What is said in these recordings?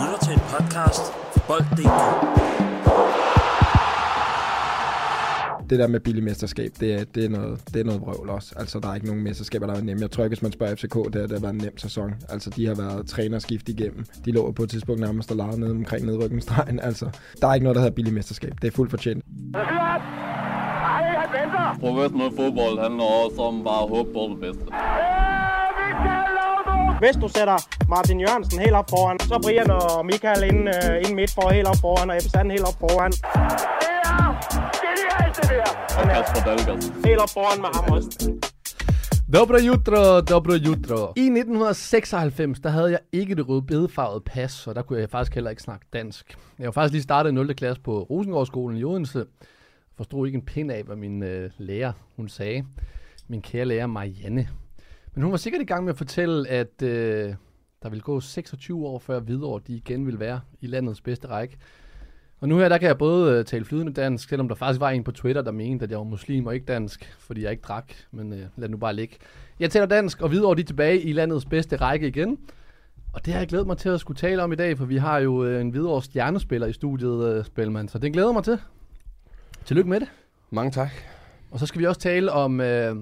lytter til en podcast fra Bold.dk. det der med billig mesterskab, det er, det, er noget, det er noget vrøvl også. Altså, der er ikke nogen mesterskaber, der er nemme. Jeg tror ikke, hvis man spørger FCK, det har, det har været en nem sæson. Altså, de har været trænerskift igennem. De lå på et tidspunkt nærmest og legede nede omkring nedrykningsstregen. Altså, der er ikke noget, der hedder billig mesterskab. Det er fuldt fortjent. Professionel fodbold handler også om bare at håbe på det bedste. Hvis du sætter Martin Jørgensen helt op foran, så Brian og Michael ind, uh, ind midt for helt op foran, og Ebbe Sand helt op foran. Og Kasper Dahlgaard. Helt op foran med ham også. Dobro jutro, dobro jutro. I 1996, der havde jeg ikke det røde bedefarvede pas, så der kunne jeg faktisk heller ikke snakke dansk. Jeg var faktisk lige startet i 0. klasse på Rosengårdsskolen i Odense. Forstod ikke en pind af, hvad min øh, lærer hun sagde. Min kære lærer Marianne. Men hun var sikkert i gang med at fortælle, at øh, der ville gå 26 år før Hvidovre de igen ville være i landets bedste række. Og nu her, der kan jeg både øh, tale flydende dansk, selvom der faktisk var en på Twitter, der mente, at jeg var muslim og ikke dansk, fordi jeg ikke drak, men øh, lad nu bare ligge. Jeg taler dansk, og Hvidovre de er tilbage i landets bedste række igen. Og det har jeg glædet mig til at skulle tale om i dag, for vi har jo øh, en Hvidovre stjernespiller i studiet, øh, Spelman, så det glæder mig til. Tillykke med det. Mange tak. Og så skal vi også tale om øh,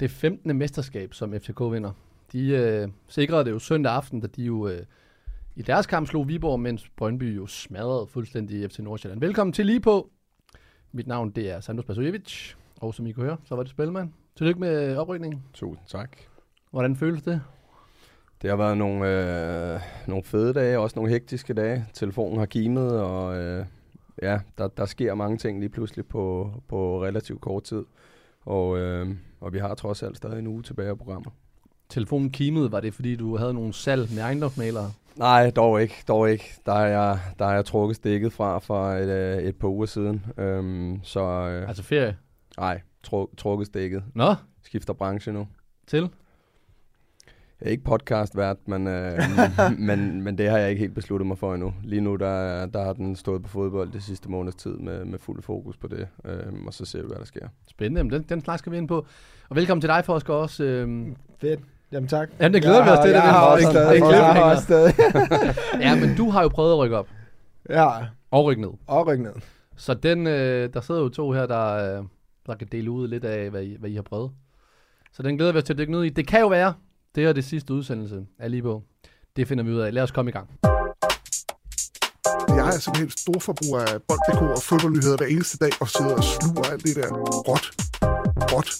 det 15. mesterskab, som FCK vinder. De øh, sikrede det jo søndag aften, da de jo øh, i deres kamp slog Viborg, mens Brøndby jo smadrede fuldstændig FC Nordsjælland. Velkommen til lige på. Mit navn det er Sandus Basojevic, og som I kunne høre, så var det Spelman. Tillykke med oprykningen. Tusind tak. Hvordan føles det? Det har været nogle, øh, nogle fede dage, også nogle hektiske dage. Telefonen har kimet, og øh, ja, der, der sker mange ting lige pludselig på, på relativt kort tid. Og, øh, og vi har trods alt stadig en uge tilbage af programmet. Telefonen kimede, var det fordi du havde nogle salg med ejendomsmalere? Nej, dog ikke, dog ikke. Der er jeg, der er jeg trukket stikket fra for et, øh, et par uger siden. Øhm, så øh, Altså ferie? nej, tru, trukket stikket. Nå, Skifter branche nu. til? Jeg er ikke podcastvært, men, øh, men, men det har jeg ikke helt besluttet mig for endnu. Lige nu der, der har den stået på fodbold det sidste måneds tid med, med fuld fokus på det, øh, og så ser vi, hvad der sker. Spændende, den, den snak skal vi ind på. Og velkommen til dig, Forsker, også. Øhm, Fedt. Jamen tak. Jamen, det glæder vi os til. Jeg det er har også det stadig. Jeg har også stadig. Ja, men du har jo prøvet at rykke op Ja, og rykke ned. og ryk ned. Så den, øh, der sidder jo to her, der, øh, der kan dele ud lidt af, hvad I, hvad I har prøvet. Så den glæder vi os til at dykke ned i. Det kan jo være, det er det sidste udsendelse af lige på. Det finder vi ud af. Lad os komme i gang. Jeg er simpelthen stor forbruger af bold.dk og fodboldnyheder hver eneste dag, og sidder og sluger alt det der råt, råt,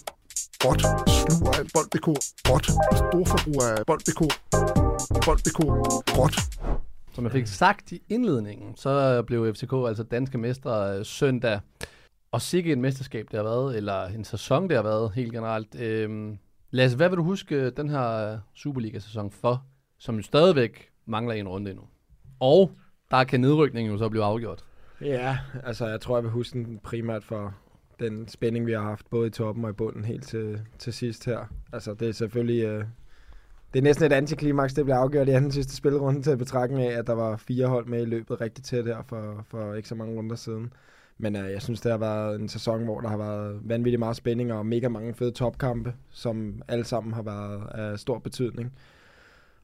råt, sluger alt bold.dk, råt, stor forbruger af bold.dk, bold.dk, råt. Som jeg fik sagt i indledningen, så blev FCK altså danske mestre øh, søndag. Og sikke en mesterskab, det har været, eller en sæson, det har været helt generelt. Øhm, Lasse, hvad vil du huske øh, den her øh, Superliga-sæson for, som jo stadigvæk mangler en runde endnu? Og der kan nedrykningen jo så blive afgjort. Ja, altså jeg tror, jeg vil huske den primært for den spænding, vi har haft, både i toppen og i bunden, helt til, til sidst her. Altså det er selvfølgelig... Øh, det er næsten et antiklimaks, det blev afgjort i anden sidste spilrunde til betragtning af, at der var fire hold med i løbet rigtig tæt her for, for ikke så mange runder siden. Men øh, jeg synes, det har været en sæson, hvor der har været vanvittigt meget spænding og mega mange fede topkampe, som alle sammen har været af stor betydning.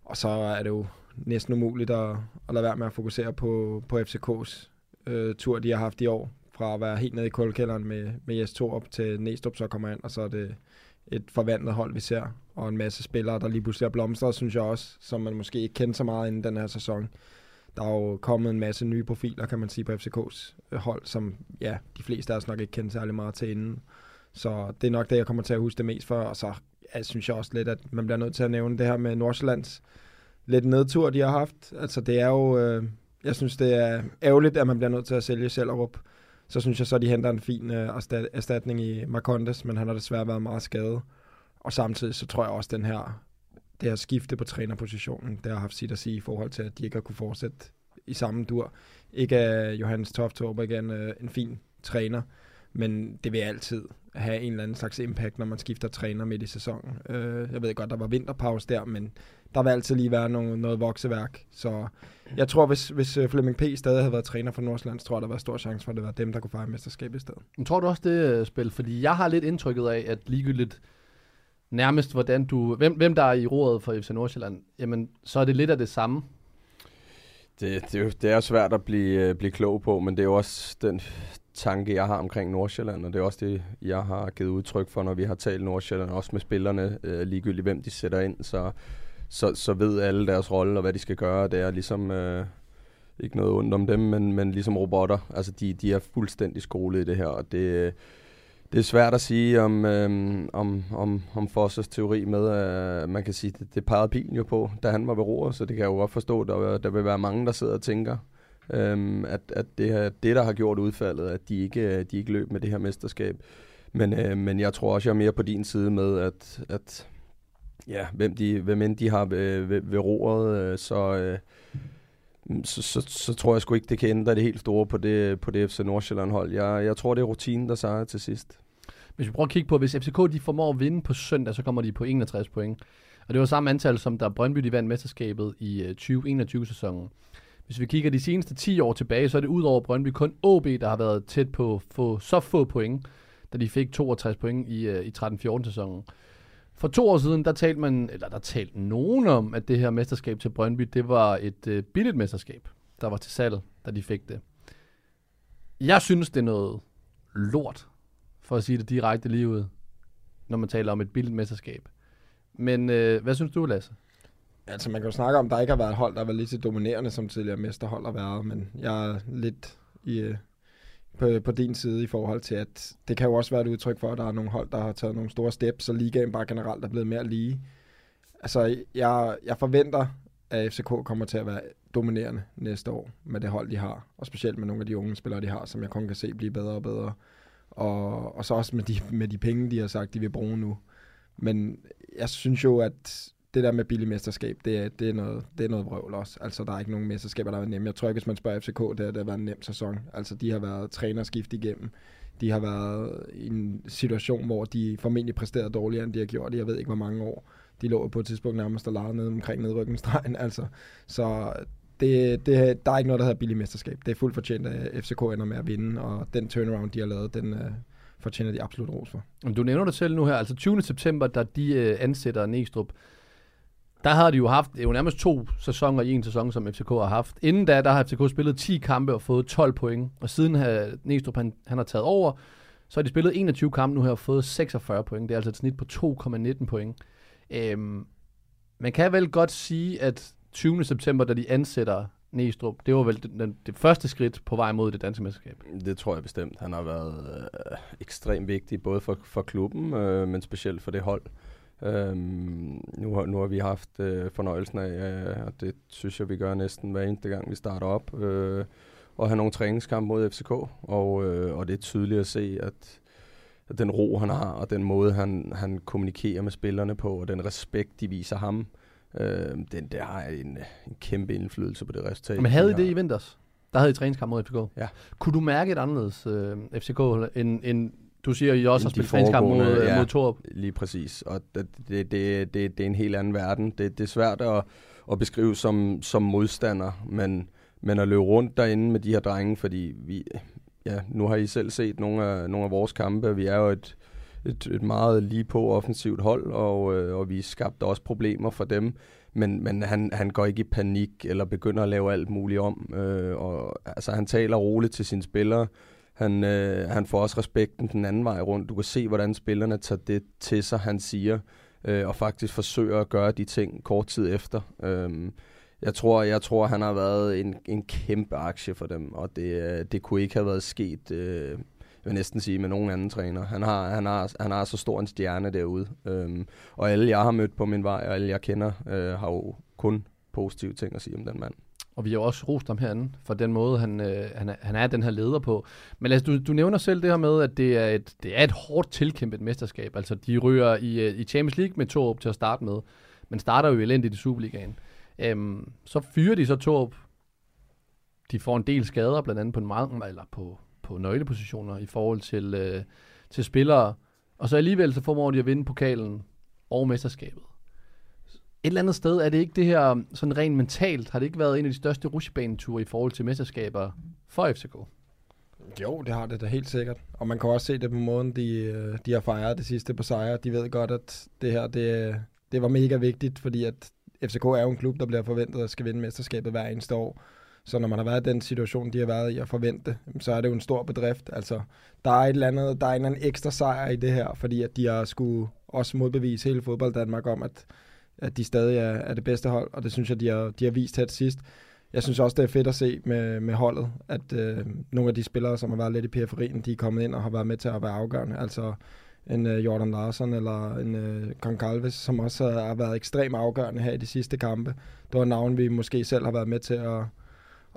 Og så er det jo næsten umuligt at, at lade være med at fokusere på, på FCK's øh, tur, de har haft i år. Fra at være helt nede i kuldkælderen med, med Jes Torup til Næstrup så kommer ind, og så er det et forvandlet hold, vi ser. Og en masse spillere, der lige pludselig er blomstret, synes jeg også, som man måske ikke kendte så meget inden den her sæson. Der er jo kommet en masse nye profiler, kan man sige, på FCK's øh, hold, som ja, de fleste af os nok ikke kendte særlig meget til inden. Så det er nok det, jeg kommer til at huske det mest for. Og så jeg synes jeg også lidt, at man bliver nødt til at nævne det her med Nordsjællands lidt nedtur, de har haft. Altså det er jo, øh, jeg synes det er ærgerligt, at man bliver nødt til at sælge Sellerup. Så synes jeg så, de henter en fin øh, erstatning i Marcondes, men han har desværre været meget skadet. Og samtidig så tror jeg også, den her, det her skifte på trænerpositionen, det har haft sit at sige i forhold til, at de ikke har kunne fortsætte i samme dur. Ikke er Johannes Toft igen øh, en fin træner, men det vil altid have en eller anden slags impact, når man skifter træner midt i sæsonen. Øh, jeg ved godt, der var vinterpause der, men der vil altid lige være noget, noget vokseværk. Så jeg tror, hvis, hvis øh, Flemming P. stadig havde været træner for Nordsjælland, så tror jeg, der var stor chance for, at det var dem, der kunne fejre mesterskabet i stedet. Men tror du også det øh, spil? Fordi jeg har lidt indtrykket af, at ligegyldigt nærmest, hvordan du, hvem, hvem der er i roret for FC Nordsjælland, jamen, så er det lidt af det samme. Det, det, er jo- det er svært at blive, øh, blive klog på, men det er jo også den tanke, jeg har omkring Nordsjælland, og det er også det, jeg har givet udtryk for, når vi har talt Nordsjælland, også med spillerne, øh, ligegyldigt hvem de sætter ind, så, så, så ved alle deres rolle og hvad de skal gøre. Det er ligesom, øh, ikke noget ondt om dem, men, men ligesom robotter. Altså, de, de er fuldstændig skolet i det her, og det, det er svært at sige om, øh, om, om, om Fossers teori med, at man kan sige, det, det pegede pilen jo på, da han var ved roret, så det kan jeg jo godt forstå, der, der vil være mange, der sidder og tænker, øhm, at, at det her, det, der har gjort udfaldet, at de ikke, øh, de ikke løb med det her mesterskab. Men, øh, men jeg tror også, jeg er mere på din side med, at, at ja, hvem, de, hvem end de har ved, ved, ved roret, øh, så, øh, så, så, så tror jeg sgu ikke, det kan ændre det helt store på det, på det FC Nordsjælland-hold. Jeg, jeg tror, det er rutinen, der sejrer til sidst. Hvis vi prøver at kigge på, hvis FCK de formår at vinde på søndag, så kommer de på 61 point. Og det var samme antal, som der Brøndby de vandt mesterskabet i øh, 2021-sæsonen. Hvis vi kigger de seneste 10 år tilbage, så er det ud over Brøndby kun OB, der har været tæt på at få så få point, da de fik 62 point i, øh, i 13-14-sæsonen. For to år siden, der talte man, eller der talte nogen om, at det her mesterskab til Brøndby, det var et øh, billigt mesterskab, der var til salg, da de fik det. Jeg synes, det er noget lort, for at sige det direkte lige ud, når man taler om et billigt mesterskab. Men øh, hvad synes du, Lasse? Altså, man kan jo snakke om, at der ikke har været et hold, der har været lige så dominerende, som tidligere mesterhold har været, men jeg er lidt i, øh, på, på din side i forhold til, at det kan jo også være et udtryk for, at der er nogle hold, der har taget nogle store steps, så ligaen bare generelt er blevet mere lige. Altså, jeg, jeg forventer, at FCK kommer til at være dominerende næste år med det hold, de har, og specielt med nogle af de unge spillere, de har, som jeg kun kan se blive bedre og bedre. Og, og så også med de, med de penge, de har sagt, de vil bruge nu. Men jeg synes jo, at det der med billig mesterskab, det er, det er, noget, det er noget vrøvl også. Altså, der er ikke nogen mesterskaber, der er nemme. Jeg tror ikke, hvis man spørger FCK, det har, det har været en nem sæson. Altså, de har været trænerskift igennem. De har været i en situation, hvor de formentlig præsterede dårligere, end de har gjort i, jeg ved ikke, hvor mange år. De lå på et tidspunkt nærmest og legede ned omkring nedrykningsstregen. Altså, så det, det, der er ikke noget, der hedder billig mesterskab. Det er fuldt fortjent, at FCK ender med at vinde, og den turnaround, de har lavet, den øh, fortjener de absolut ros for. Du nævner det selv nu her, altså 20. september, da de øh, ansætter Næstrup, der havde de jo haft, det er jo nærmest to sæsoner i en sæson, som FCK har haft. Inden da, der har FCK spillet 10 kampe og fået 12 point. Og siden har Næstrup, han, han har taget over, så har de spillet 21 kampe nu her og fået 46 point. Det er altså et snit på 2,19 point. Øhm, man kan vel godt sige, at 20. september, da de ansætter Næstrup, det var vel det, det, det første skridt på vej mod det danske mesterskab. Det tror jeg bestemt. Han har været øh, ekstremt vigtig, både for, for klubben, øh, men specielt for det hold. Øhm, nu, har, nu har vi haft øh, fornøjelsen af, øh, og det synes jeg, vi gør næsten hver eneste gang, vi starter op, øh, at have nogle træningskampe mod FCK, og, øh, og det er tydeligt at se, at, at den ro, han har, og den måde, han, han kommunikerer med spillerne på, og den respekt, de viser ham, øh, den, der har en, en kæmpe indflydelse på det resultat. Men havde I de det i vinters? Der havde I træningskamp mod FCK? Ja. Kunne du mærke et anderledes øh, FCK, end, end du siger, I også har spillet træningskamp mod, ja. mod Torup? Lige præcis, og det, det, det, det, det er en helt anden verden. Det, det er svært at, at beskrive som, som modstander, men, men at løbe rundt derinde med de her drenge, fordi vi, ja, nu har I selv set nogle af, nogle af vores kampe. Vi er jo et, et, et meget lige på offensivt hold, og, øh, og vi skabte også problemer for dem. Men, men han, han går ikke i panik eller begynder at lave alt muligt om. Øh, og, altså, han taler roligt til sine spillere. Han, øh, han får også respekten den anden vej rundt. Du kan se, hvordan spillerne tager det til sig, han siger, øh, og faktisk forsøger at gøre de ting kort tid efter. Øh, jeg tror, jeg tror, han har været en, en kæmpe aktie for dem, og det, øh, det kunne ikke have været sket, øh, jeg vil næsten sige, med nogen anden træner. Han har, han har, han har så stor en stjerne derude, øh, og alle, jeg har mødt på min vej, og alle, jeg kender, øh, har jo kun positive ting at sige om den mand. Og vi har også rost ham herinde for den måde, han, øh, han, er, han er den her leder på. Men altså, du, du nævner selv det her med, at det er et, det er et hårdt tilkæmpet mesterskab. Altså, de ryger i, øh, i Champions League med to op til at starte med, men starter jo elendigt i Superligaen. Øhm, så fyrer de så to op. De får en del skader, blandt andet på, en meget, eller på, på nøglepositioner i forhold til, øh, til spillere. Og så alligevel så formår de at vinde pokalen og mesterskabet. Et eller andet sted er det ikke det her um, sådan rent mentalt, har det ikke været en af de største rusjebaneture i forhold til mesterskaber for FCK? Jo, det har det da helt sikkert. Og man kan også se det på måden, de, øh, de har fejret det sidste på sejre. De ved godt, at det her, det, det var mega vigtigt, fordi at FCK er jo en klub, der bliver forventet at skal vinde mesterskabet hver eneste år. Så når man har været i den situation, de har været i at forvente, så er det jo en stor bedrift. Altså, der er et eller andet, der er en eller anden ekstra sejr i det her, fordi at de har skulle også modbevise hele fodbold Danmark om, at, at de stadig er, er det bedste hold, og det synes jeg, de har, de har vist her til sidst. Jeg synes også, det er fedt at se med, med holdet, at øh, nogle af de spillere, som har været lidt i periferien, de er kommet ind og har været med til at være afgørende. Altså en øh, Jordan Larsen eller en øh, Goncalves, som også har været ekstremt afgørende her i de sidste kampe. Det var navn, vi måske selv har været med til at,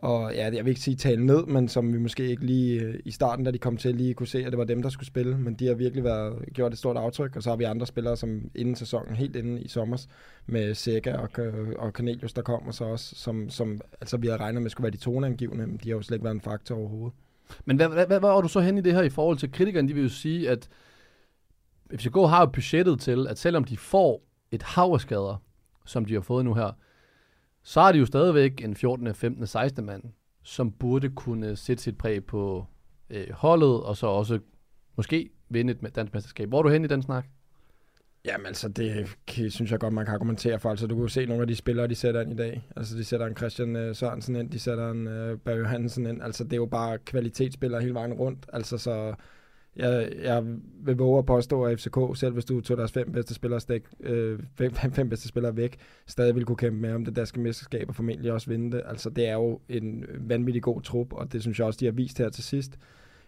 og ja, jeg vil ikke sige tale ned, men som vi måske ikke lige øh, i starten, da de kom til, lige kunne se, at det var dem, der skulle spille. Men de har virkelig været, gjort et stort aftryk, og så har vi andre spillere, som inden sæsonen, helt inden i sommer, med Sega og, og Cornelius, der kom, og så også, som, som altså, vi havde regnet med, skulle være de toneangivende, men de har jo slet ikke været en faktor overhovedet. Men hvad, hvad, hvad, hvad var du så hen i det her i forhold til kritikerne? De vil jo sige, at FCK har jo budgettet til, at selvom de får et hav af skader, som de har fået nu her, så er det jo stadigvæk en 14., 15., 16. mand, som burde kunne sætte sit præg på øh, holdet, og så også måske vinde et dansk mesterskab. Hvor er du hen i den snak? Jamen altså, det synes jeg godt, man kan argumentere for. Altså, du kan jo se nogle af de spillere, de sætter ind i dag. Altså, de sætter en Christian øh, Sørensen ind, de sætter en øh, Barry Hansen ind. Altså, det er jo bare kvalitetsspillere hele vejen rundt. Altså, så jeg, jeg vil våge at påstå, at FCK, selv hvis du tog deres fem bedste spillere, stik, øh, fem, fem, fem bedste spillere væk, stadig vil kunne kæmpe med om det danske mesterskab og formentlig også vinde det. Altså, det er jo en vanvittig god trup, og det synes jeg også, de har vist her til sidst.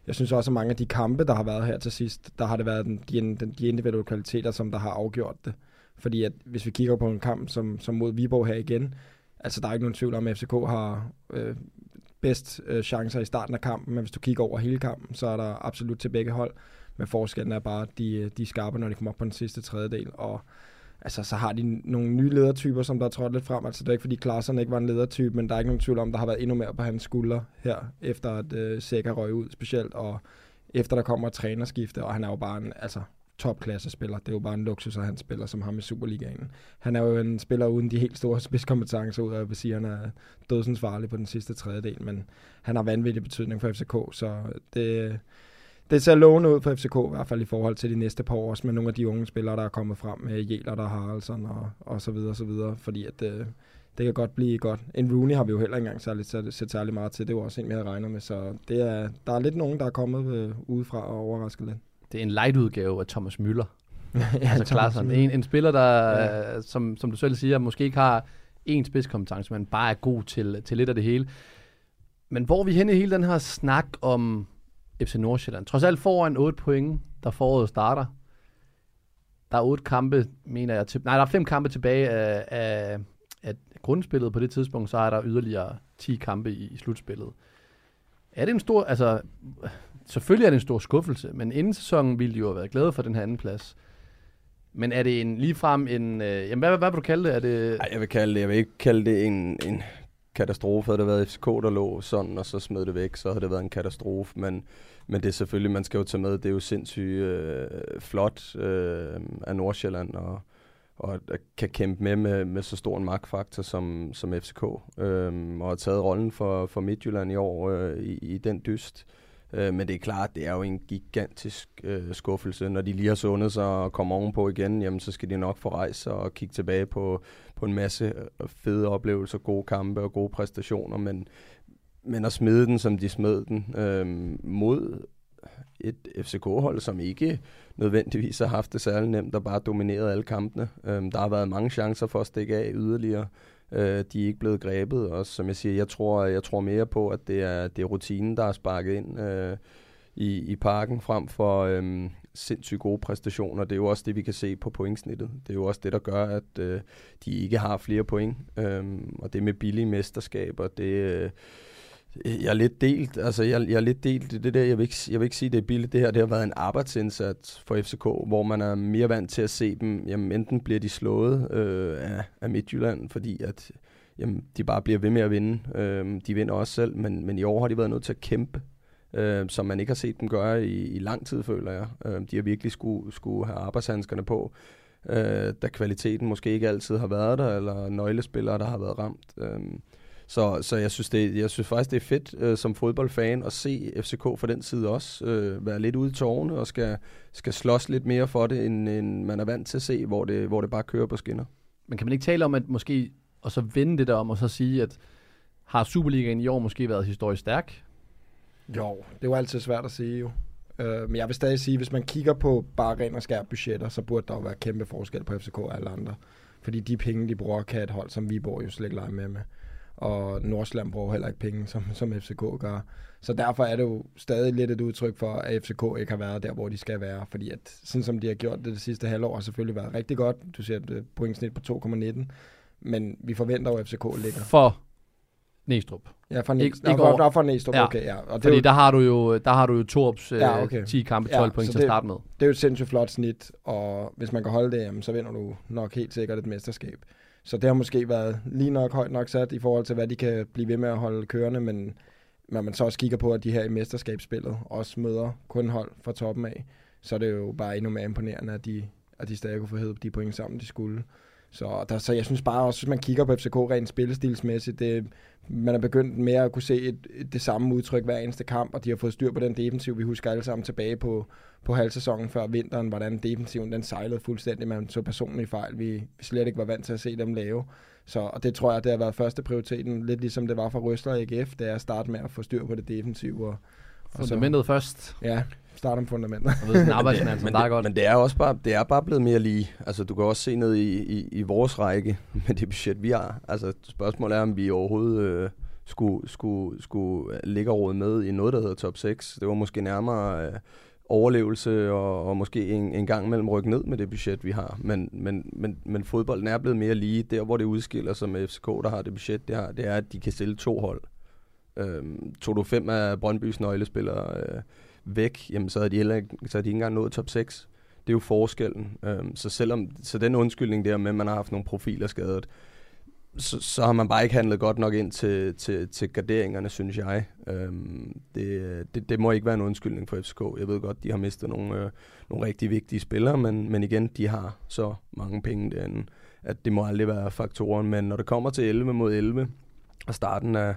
Jeg synes også, at mange af de kampe, der har været her til sidst, der har det været den, de, de individuelle kvaliteter, som der har afgjort det. Fordi at hvis vi kigger på en kamp som, som mod Viborg her igen, altså der er ikke nogen tvivl om, at FCK har øh, bedst øh, chancer i starten af kampen, men hvis du kigger over hele kampen, så er der absolut til begge hold. Men forskellen er bare, at de, øh, de er skarpe, når de kommer op på den sidste tredjedel, og altså, så har de nogle nye ledertyper, som der er trådt lidt frem. Altså, det er ikke, fordi Klaassen ikke var en ledertype, men der er ikke nogen tvivl om, der har været endnu mere på hans skuldre her, efter at øh, Sækker røg ud specielt, og efter der kommer et trænerskifte, og han er jo bare en, altså, topklasse spiller. Det er jo bare en luksus, at han spiller som ham i Superligaen. Han er jo en spiller uden de helt store spidskompetencer, ud af at jeg sige, at han er dødsens farlig på den sidste tredjedel, men han har vanvittig betydning for FCK, så det, det ser lovende ud for FCK, i hvert fald i forhold til de næste par år, også med nogle af de unge spillere, der er kommet frem med Jæler, der har og, og så videre, og så videre, fordi at, det, det kan godt blive godt. En Rooney har vi jo heller ikke engang særligt, set, set særlig meget til, det var også en, vi havde regnet med, så det er, der er lidt nogen, der er kommet øh, udefra og overrasket lidt. Det er en light-udgave af Thomas Müller. ja, altså klar sådan. En, en spiller, der, ja. som, som du selv siger, måske ikke har én spidskompetence, men bare er god til, til lidt af det hele. Men hvor er vi hen i hele den her snak om FC Nordsjælland? Trods alt foran 8 point, der foråret starter. Der er otte kampe, mener jeg. Til, nej, der er fem kampe tilbage af, af, af grundspillet på det tidspunkt, så er der yderligere 10 kampe i, i slutspillet. Er det en stor, altså, selvfølgelig er det en stor skuffelse, men inden sæsonen ville de jo have været glade for den her anden plads. Men er det en ligefrem en... Øh, jamen, hvad, hvad, hvad vil du kalde det? Er det... Ej, jeg vil kalde det, jeg vil ikke kalde det en, en katastrofe. Havde det været FCK, der lå sådan, og så smed det væk, så havde det været en katastrofe. Men, men det er selvfølgelig, man skal jo tage med, det er jo sindssygt øh, flot øh, af Nordsjælland, og, og kan kæmpe med, med med så stor en magtfaktor som, som FCK. Øh, og har taget rollen for, for Midtjylland i år øh, i, i den dyst. Øh, Øh, men det er klart, det er jo en gigantisk øh, skuffelse. Når de lige har sundet sig og kommer ovenpå igen, jamen, så skal de nok få rejse og kigge tilbage på, på en masse øh, fede oplevelser, gode kampe og gode præstationer. Men, men at smide den, som de smed den, øh, mod et FCK-hold, som ikke nødvendigvis har haft det særlig nemt og bare domineret alle kampene. Øhm, der har været mange chancer for at stikke af yderligere. Øh, de er ikke blevet grebet. Og som jeg siger, jeg tror, jeg tror mere på, at det er, det er rutinen, der er sparket ind øh, i, i parken, frem for øh, sindssygt gode præstationer. Det er jo også det, vi kan se på pointsnittet. Det er jo også det, der gør, at øh, de ikke har flere point. Øh, og det med billige mesterskaber, det... Øh, Øh, jeg er lidt delt, altså jeg, jeg er lidt delt. I det der, jeg vil, ikke, jeg vil ikke sige, det er billigt, det her, det har været en arbejdsindsats for FCK, hvor man er mere vant til at se dem, jamen enten bliver de slået øh, af, af Midtjylland, fordi at jamen, de bare bliver ved med at vinde, øh, de vinder også selv, men, men i år har de været nødt til at kæmpe, øh, som man ikke har set dem gøre i, i lang tid, føler jeg. Øh, de har virkelig skulle, skulle have arbejdshandskerne på, øh, da kvaliteten måske ikke altid har været der, eller nøglespillere, der har været ramt. Øh, så, så jeg, synes det, jeg synes faktisk, det er fedt øh, som fodboldfan at se FCK for den side også øh, være lidt ude i tårne og skal, skal slås lidt mere for det, end, end man er vant til at se, hvor det, hvor det bare kører på skinner. Men kan man ikke tale om, at måske og så vende det der om, og så sige, at Har Superligaen i år måske været historisk stærk? Jo, det er jo altid svært at sige jo. Øh, men jeg vil stadig sige, hvis man kigger på bare ren og skær budgetter, så burde der jo være kæmpe forskel på FCK og alle andre. Fordi de penge, de bruger, kan et hold som Viborg jo slet ikke lege med med. Og Nordsjælland bruger heller ikke penge, som, som FCK gør. Så derfor er det jo stadig lidt et udtryk for, at FCK ikke har været der, hvor de skal være. Fordi at, sådan som de har gjort det det sidste halvår, har selvfølgelig været rigtig godt. Du ser et pointsnit på 2,19. Men vi forventer jo, at FCK ligger. For Næstrup. Ja, for Ikke- Næstrup. ikke over- for, for Næstrup, Ja. okay, ja. Og det Fordi jo, der har du jo, der har du jo Torps øh, Ja, okay. 10 kampe, Ja, 12 point så til at starte med. det er jo et sindssygt flot snit, og hvis man kan holde det, jamen, så vinder du nok helt sikkert et mesterskab. Så det har måske været lige nok højt nok sat i forhold til, hvad de kan blive ved med at holde kørende, men når man så også kigger på, at de her i mesterskabsspillet også møder kun hold fra toppen af, så er det jo bare endnu mere imponerende, at de, at de stadig kunne få hævet de point sammen, de skulle. Så, der, så jeg synes bare også, hvis man kigger på FCK rent spillestilsmæssigt, det, man er begyndt mere at kunne se et, et, det samme udtryk hver eneste kamp, og de har fået styr på den defensiv. Vi husker alle sammen tilbage på, på halvsæsonen før vinteren, hvordan defensiven den sejlede fuldstændig. Man så personlige fejl, vi, vi slet ikke var vant til at se dem lave. Så, og det tror jeg, det har været første prioriteten, lidt ligesom det var for Røsler og AGF, det er at starte med at få styr på det defensive. Og, Fundamentet først. ja, starte om fundamentet. Jeg ved, sådan en arbejdsmand, som men, det, godt. men det er også bare, det er bare blevet mere lige. Altså, du kan også se ned i, i, i vores række med det budget, vi har. Altså, spørgsmålet er, om vi overhovedet øh, skulle, skulle, skulle ligge og råde med i noget, der hedder top 6. Det var måske nærmere øh, overlevelse og, og måske en, en gang imellem rykke ned med det budget, vi har. Men, men, men, men fodbolden er blevet mere lige. Der, hvor det udskiller sig med FCK, der har det budget, det, har, det er, at de kan stille to hold. Øhm, tog du fem af Brøndbys nøglespillere øh, væk, jamen, så havde de heller så havde de ikke engang nået top 6. Det er jo forskellen. Øh, så selvom så den undskyldning der med, at man har haft nogle profiler skadet, så, så har man bare ikke handlet godt nok ind til, til, til garderingerne, synes jeg. Øhm, det, det, det må ikke være en undskyldning for FCK. Jeg ved godt, de har mistet nogle, øh, nogle rigtig vigtige spillere, men, men igen, de har så mange penge derinde, at det må aldrig være faktoren. Men når det kommer til 11 mod 11, og starten af,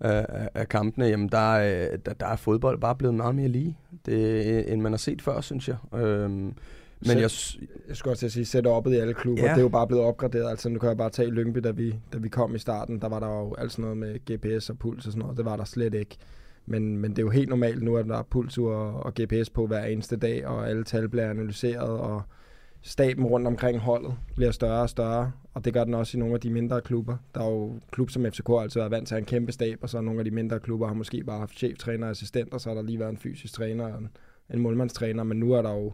af, af- kampene, jamen der, er, der, der er fodbold bare blevet meget mere lige, det, end man har set før, synes jeg. Øhm, men Så- jeg, jeg skulle også til at sige, setup'et i alle klubber, Ja. ja. det er jo bare blevet opgraderet. Altså nu kan jeg bare tage Lyngby, da vi, da vi kom i starten, der var der jo alt sådan noget med GPS og puls og sådan noget. Det var der slet ikke. Men, men det er jo helt normalt nu, at der er pulsur og, og GPS på hver eneste dag, og alle tal bliver analyseret, og staben rundt omkring holdet bliver større og større, og det gør den også i nogle af de mindre klubber. Der er jo klub som FCK har altid været vant til at have en kæmpe stab, og så nogle af de mindre klubber har måske bare haft cheftræner og assistent, og så har der lige været en fysisk træner og en, en målmandstræner, men nu er der jo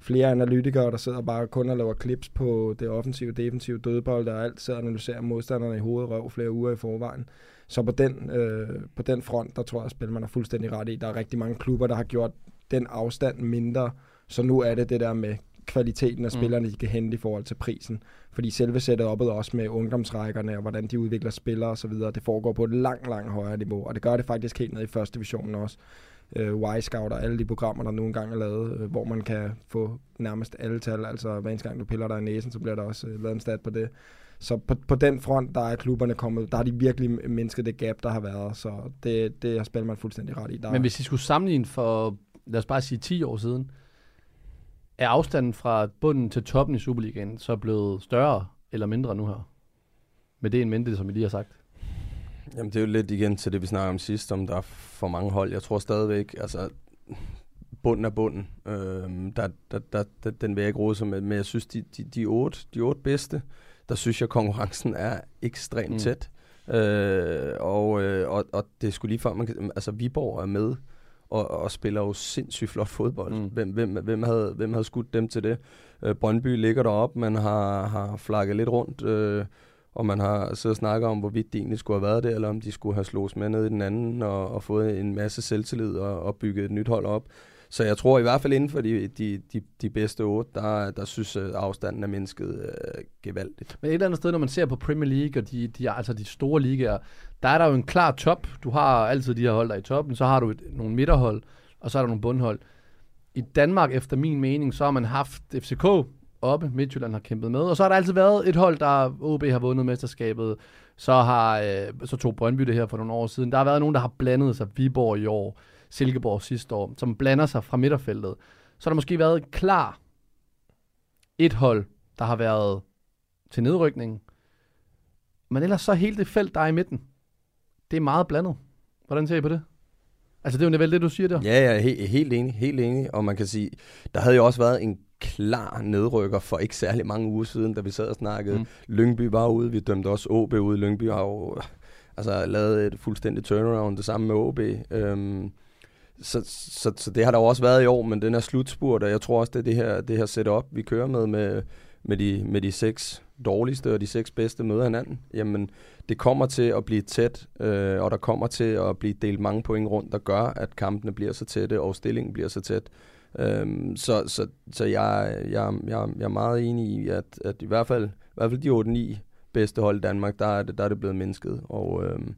flere analytikere, der sidder bare kun og laver klips på det offensive, defensive dødbold, og alt sidder og analyserer modstanderne i hovedet og røv flere uger i forvejen. Så på den, øh, på den front, der tror jeg, at Spilman er fuldstændig ret i. Der er rigtig mange klubber, der har gjort den afstand mindre, så nu er det det der med kvaliteten af Mm. spillerne, de kan hente i forhold til prisen. Fordi selve setup'et også med ungdomsrækkerne og hvordan de udvikler spillere osv., det foregår på et langt, langt højere niveau. Og det gør det faktisk helt ned i første divisionen også øh, Y-Scout og alle de programmer, der nu engang er lavet, øh, hvor man kan få nærmest alle tal. Altså hver eneste gang du piller dig i næsen, så bliver der også øh, lavet en stat på det. Så på, på den front, der er klubberne kommet, der har de virkelig mindsket det gap, der har været. Så det, det har Spelman fuldstændig ret i. Der Men hvis I skulle sammenligne for, lad os bare sige 10 år siden, er afstanden fra bunden til toppen i Superligaen så blevet større eller mindre nu her? Med det en mente, som I lige har sagt. Jamen, det er jo lidt igen til det, vi snakker om sidst, om der er for mange hold. Jeg tror stadigvæk, altså, bunden er bunden. Øhm, der, der, der, der, den vil jeg ikke sig med, men jeg synes, de, de, de, otte, de otte bedste, der synes jeg, konkurrencen er ekstremt mm. tæt. Øh, og, øh, og, og det skulle lige før, man kan, altså Viborg er med, og, og spiller jo sindssygt flot fodbold. Mm. Hvem, hvem, hvem, havde, hvem havde skudt dem til det? Øh, Brøndby ligger derop, man har, har flakket lidt rundt, øh, og man har siddet og snakket om, hvorvidt de egentlig skulle have været det, eller om de skulle have slået med ned i den anden, og, og fået en masse selvtillid og, og bygget et nyt hold op. Så jeg tror i hvert fald inden for de, de, de, de bedste otte, der, der synes øh, afstanden er mindsket øh, gevaldigt. Men et eller andet sted, når man ser på Premier League og de, de, altså de store ligaer, der er der jo en klar top. Du har altid de her hold, der i toppen. Så har du et, nogle midterhold, og så er der nogle bundhold. I Danmark, efter min mening, så har man haft FCK oppe. Midtjylland har kæmpet med. Og så har der altid været et hold, der OB har vundet mesterskabet. Så, har, øh, så tog Brøndby det her for nogle år siden. Der har været nogen, der har blandet sig. Viborg i år, Silkeborg sidste år, som blander sig fra midterfeltet. Så har der måske været klar et hold, der har været til nedrykning. Men ellers så hele det felt, der er i midten, det er meget blandet. Hvordan ser I på det? Altså, det er jo vel det, du siger der. Ja, er he- helt enig, helt enig. Og man kan sige, der havde jo også været en klar nedrykker for ikke særlig mange uger siden, da vi sad og snakkede. Mm. Lyngby var ude, vi dømte også OB ude. Lyngby har jo altså, lavet et fuldstændig turnaround, det samme med OB. Øhm, så, så, så det har der jo også været i år, men den er slutspurt, og jeg tror også, det er det her, det her setup, vi kører med, med, med, de, med de seks dårligste og de seks bedste møder hinanden, jamen det kommer til at blive tæt, øh, og der kommer til at blive delt mange point rundt, der gør, at kampene bliver så tætte, og stillingen bliver så tæt. Øhm, så så, så jeg, jeg, jeg, jeg er meget enig i, at, at i hvert fald, i hvert fald de 8-9 bedste hold i Danmark, der er det, der er det blevet mindsket. Og, øhm,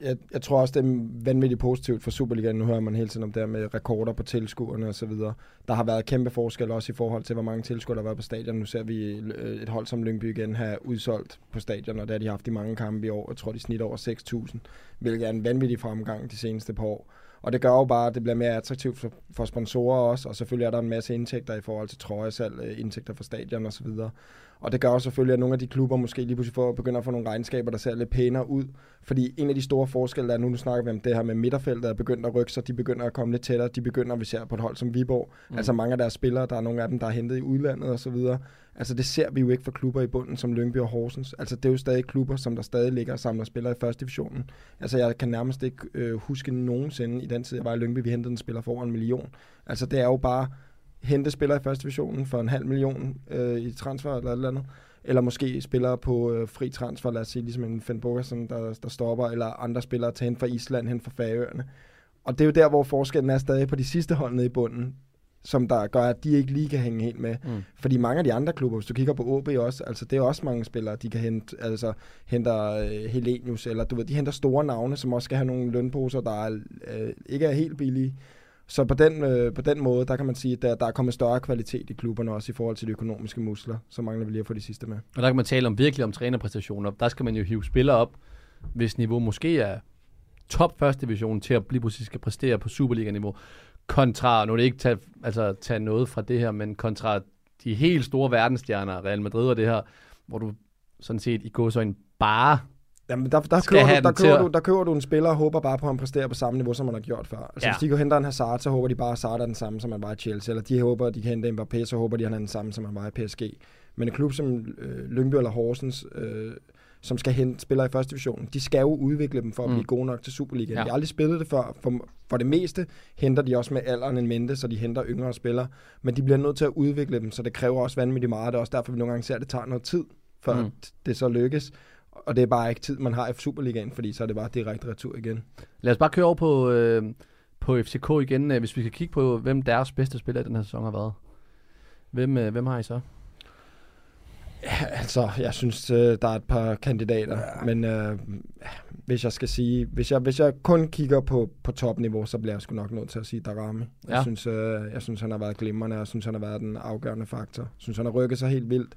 jeg, jeg tror også, det er vanvittigt positivt for Superligaen. Nu hører man hele tiden om det her med rekorder på tilskuerne og så videre. Der har været kæmpe forskel også i forhold til, hvor mange tilskuere der har været på stadion. Nu ser vi øh, et hold som Lyngby igen have udsolgt på stadion, og det har de haft i mange kampe i år. Jeg tror, de snit over 6.000, hvilket er en vanvittig fremgang de seneste par år. Og det gør jo bare, at det bliver mere attraktivt for, for sponsorer også, og selvfølgelig er der en masse indtægter i forhold til trøjesalg, øh, indtægter fra stadion og så videre. Og det gør også selvfølgelig, at nogle af de klubber måske lige pludselig får, begynder at få nogle regnskaber, der ser lidt pænere ud. Fordi en af de store forskelle, der er nu, nu snakker vi om det her med midterfeltet, er begyndt at rykke sig, de begynder at komme lidt tættere, de begynder, vi ser på et hold som Viborg, mm. altså mange af deres spillere, der er nogle af dem, der er hentet i udlandet og så videre. Altså det ser vi jo ikke for klubber i bunden som Lyngby og Horsens. Altså det er jo stadig klubber, som der stadig ligger og samler spillere i første divisionen. Altså jeg kan nærmest ikke øh, huske nogensinde i den tid, jeg var i Lyngby, vi hentede en spiller for over en million. Altså det er jo bare hente spillere i første divisionen for en halv million øh, i transfer eller et eller andet. Eller måske spillere på øh, fri transfer, lad os sige, ligesom en Finn Bogerson, der, der stopper, eller andre spillere til hen fra Island, hen fra Færøerne. Og det er jo der, hvor forskellen er stadig på de sidste hold nede i bunden, som der gør, at de ikke lige kan hænge helt med. Mm. Fordi mange af de andre klubber, hvis du kigger på OB også, altså det er også mange spillere, de kan hente, altså henter øh, Helenius, eller du ved, de henter store navne, som også skal have nogle lønposer, der er, øh, ikke er helt billige. Så på den, øh, på den måde, der kan man sige, at der, der er kommet større kvalitet i klubberne også i forhold til de økonomiske muskler. Så mangler vi lige at få de sidste med. Og der kan man tale om virkelig om trænerpræstationer. Der skal man jo hive spillere op, hvis niveau måske er top første division til at blive præcis skal præstere på Superliga-niveau. Kontra, nu er det ikke tage, altså, tage noget fra det her, men kontra de helt store verdensstjerner, Real Madrid og det her, hvor du sådan set i går så en bare Jamen, der, der, køber, du, der, køber at- du, der køber du en spiller og håber bare på, at han præsterer på samme niveau, som han har gjort før. Altså, Ja. hvis de går henter en Hazard, så håber de bare, at Hazard er den samme, som han var i Chelsea. Eller de håber, at de kan hente Mbappé, så håber de, at han er den samme, som han var i PSG. Men en klub som øh, Lyngby eller Horsens, øh, som skal hente spillere i første division, de skal jo udvikle dem for at Mm. blive gode nok til Superligaen. Ja. De har aldrig spillet det før. For, for det meste henter de også med alderen en mente, så de henter yngre spillere. Men de bliver nødt til at udvikle dem, så det kræver også vanvittigt meget. Det er også derfor, vi nogle gange ser, at det tager noget tid, før Mm. mm. det så lykkes. Og det er bare ikke tid, man har i Superligaen, fordi så er det bare direkte retur igen. Lad os bare køre over på, øh, på FCK igen, øh, hvis vi skal kigge på, hvem deres bedste spiller i den her sæson har været. Hvem, øh, hvem har I så? Ja, altså, jeg synes, øh, der er et par kandidater, ja. men øh, hvis jeg skal sige, hvis jeg, hvis jeg kun kigger på, på topniveau, så bliver jeg sgu nok nødt til at sige Darami. Jeg, Ja. synes, øh, jeg synes, han har været glimrende, og jeg synes, han har været den afgørende faktor. Jeg synes, han har rykket sig helt vildt.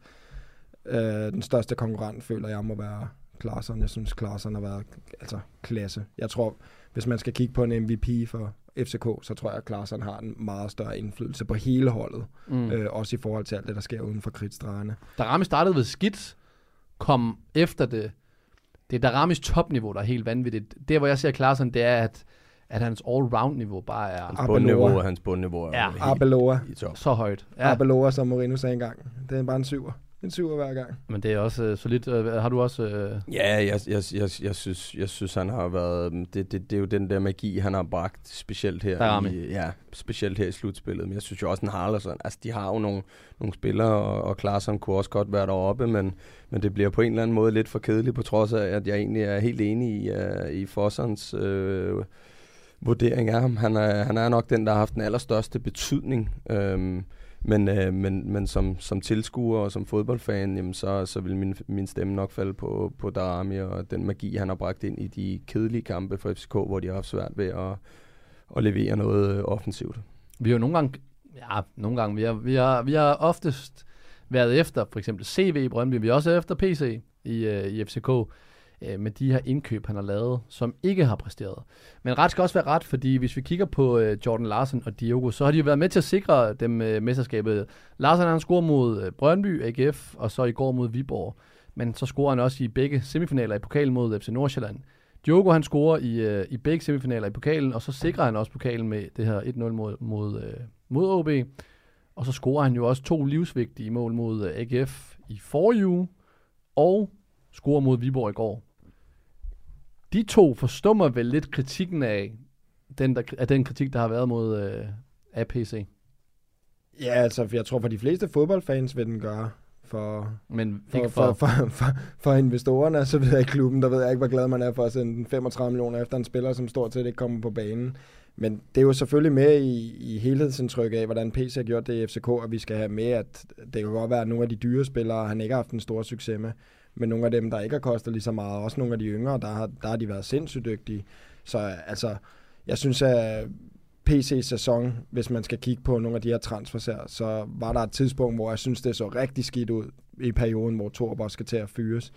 Øh, den største konkurrent, føler jeg, må være Klaarsson. Jeg synes, Klaarsson har været altså, klasse. Jeg tror, hvis man skal kigge på en MVP for FCK, så tror jeg, at Klaarsson har en meget større indflydelse på hele holdet. Mm. Øh, også i forhold til alt det, der sker uden for kridtstregerne. Darami startede ved skidt, kom efter det. Det er Daramis topniveau, der er helt vanvittigt. Det, hvor jeg ser Klaarsson, det er, at, at hans all-round-niveau bare er Hans bundniveau, hans bundniveau er Ja. helt i top. så højt. Ja. Arbeloa, som Moreno sagde engang. Det er bare en syver. En syver hver gang. men det er også øh, solidt. Øh, har du også... Øh, Ja, jeg, jeg, jeg, jeg, synes, jeg synes, han har været... Det, det, det er jo den der magi, han har bragt, specielt her, Darami. i, ja, specielt her i slutspillet. Men jeg synes jo også, en Harlerson, altså de har jo nogle, nogle spillere, og, og Klaarsson kunne også godt være deroppe, men, men det bliver på en eller anden måde lidt for kedeligt, på trods af, at jeg egentlig er helt enig i, uh, i Fossons øh, vurdering af ham. Han er, han er nok den, der har haft den allerstørste betydning. Øhm, men, øh, men, men som, som tilskuer og som fodboldfan, jamen så, så vil min, min stemme nok falde på, på Darami og den magi, han har bragt ind i de kedelige kampe for FCK, hvor de har haft svært ved at, at levere noget øh, offensivt. vi har jo nogle gange... Ja, nogle gange. Vi har, vi har, vi har oftest været efter for eksempel CV i Brøndby. Vi er også efter PC i, øh, i FCK øh, med de her indkøb, han har lavet, som ikke har præsteret. Men ret skal også være ret, fordi hvis vi kigger på øh, Jordan Larsen og Diogo, så har de jo været med til at sikre dem øh, mesterskabet. Larsen han scorer mod øh, Brøndby, AGF, og så i går mod Viborg. Men så scorer han også i begge semifinaler i pokalen mod FC Nordsjælland. Diogo han scorer i, øh, i begge semifinaler i pokalen, og så sikrer han også pokalen med det her 1-0 mod, mod, øh, mod OB. Og så scorer han jo også to livsvigtige mål mod øh, AGF i forrige uge, og scorer mod Viborg i går. De to forstummer vel lidt kritikken af den, der, af den kritik, der har været mod øh, APC. Ja, altså, jeg tror for de fleste fodboldfans vil den gøre. For, Men for, for, for, for, for, for investorerne, så ved jeg i klubben, der ved jeg ikke, hvor glad man er for at sende 35 millioner efter en spiller, som stort set ikke kommer på banen. Men det er jo selvfølgelig med i, i helhedsindtryk af, hvordan PC har gjort det i FCK, at vi skal have med, at det kan godt være, at nogle af de dyre spillere, han ikke har haft en stor succes med, men nogle af dem, der ikke har kostet lige så meget, også nogle af de yngre, der har, der har de været sindssygt dygtige. Så altså, jeg synes, at PC's sæson, hvis man skal kigge på nogle af de her transfers her, så var der et tidspunkt, hvor jeg synes, det så rigtig skidt ud i perioden, hvor Torb også skal til at fyres.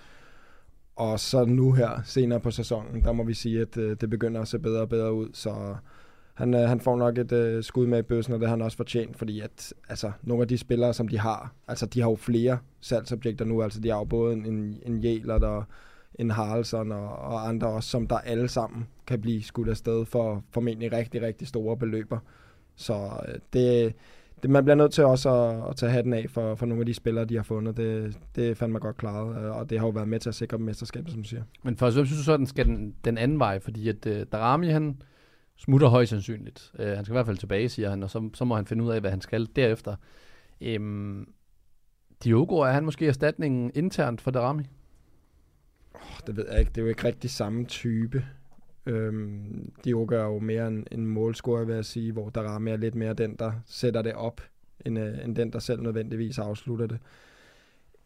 Og så nu her, senere på sæsonen, der må vi sige, at øh, det begynder at se bedre og bedre ud. Så han, øh, han får nok et øh, skud med i bøssen, og det har han også fortjent, fordi at altså, nogle af de spillere, som de har, altså de har jo flere salgsobjekter nu, altså de har jo både en, en, en Jæler, der en Haraldsson og, og andre også, som der alle sammen kan blive skudt afsted for formentlig rigtig, rigtig store beløber. Så øh, det, det, man bliver nødt til også at, at tage hatten af for, for nogle af de spillere, de har fundet. Det, det er fandme godt klaret, øh, og det har jo været med til at sikre mesterskabet, som du siger. Men først, hvem synes du så, at den skal den, den anden vej? Fordi at uh, Darami, han smutter højst sandsynligt. Øh, han skal i hvert fald tilbage, siger han, og så, så må han finde ud af, hvad han skal derefter. Øhm, Diogo, er han måske erstatningen internt for Darami? Det ved jeg ikke. Det er jo ikke rigtig samme type. Øhm, Diogo er jo mere en, en målscorer, vil jeg sige, hvor Darami er lidt mere den, der sætter det op, end, øh, end den, der selv nødvendigvis afslutter det.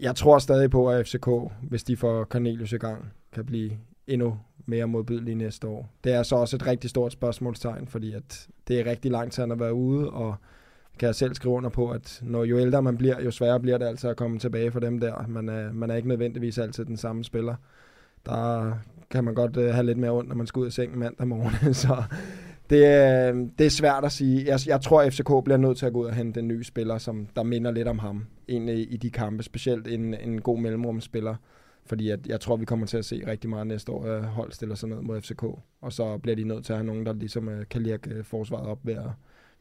Jeg tror stadig på, at FCK, hvis de får Cornelius i gang, kan blive endnu mere modbydelig næste år. Det er så også et rigtig stort spørgsmålstegn, fordi at det er rigtig lang tid, han har været ude, og kan jeg selv skrive under på, at når jo ældre man bliver, jo sværere bliver det altså at komme tilbage for dem der. Man er, man er ikke nødvendigvis altid den samme spiller. Der kan man godt uh, have lidt mere ondt, når man skal ud af sengen mandag morgen. så det, er, det er svært at sige. Jeg, jeg tror, at FCK bliver nødt til at gå ud og hente en ny spiller, som der minder lidt om ham egentlig i de kampe. Specielt en, en god mellemrumspiller. Fordi at, jeg tror, vi kommer til at se rigtig meget næste år, at hold stiller sig ned mod FCK. Og så bliver de nødt til at have nogen, der ligesom uh, kan lirke øh, forsvaret op ved at,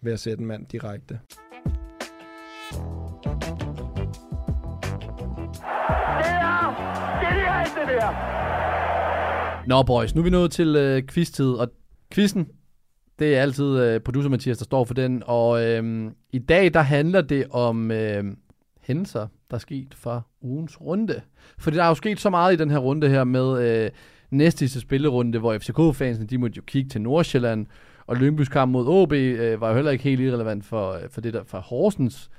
ved at sætte en mand direkte. Nå boys, nu er vi nået til øh, quiz-tid, og quizzen, det er altid øh, producer Mathias, der står for den, og øh, i dag, der handler det om øh, hændelser, der er sket fra ugens runde. For der er jo sket så meget i den her runde her med øh, næste spillerunde, hvor FCK-fansene, de måtte jo kigge til Nordsjælland, og Lyngbys kamp mod OB øh, var jo heller ikke helt irrelevant for, øh, for det der fra Horsens.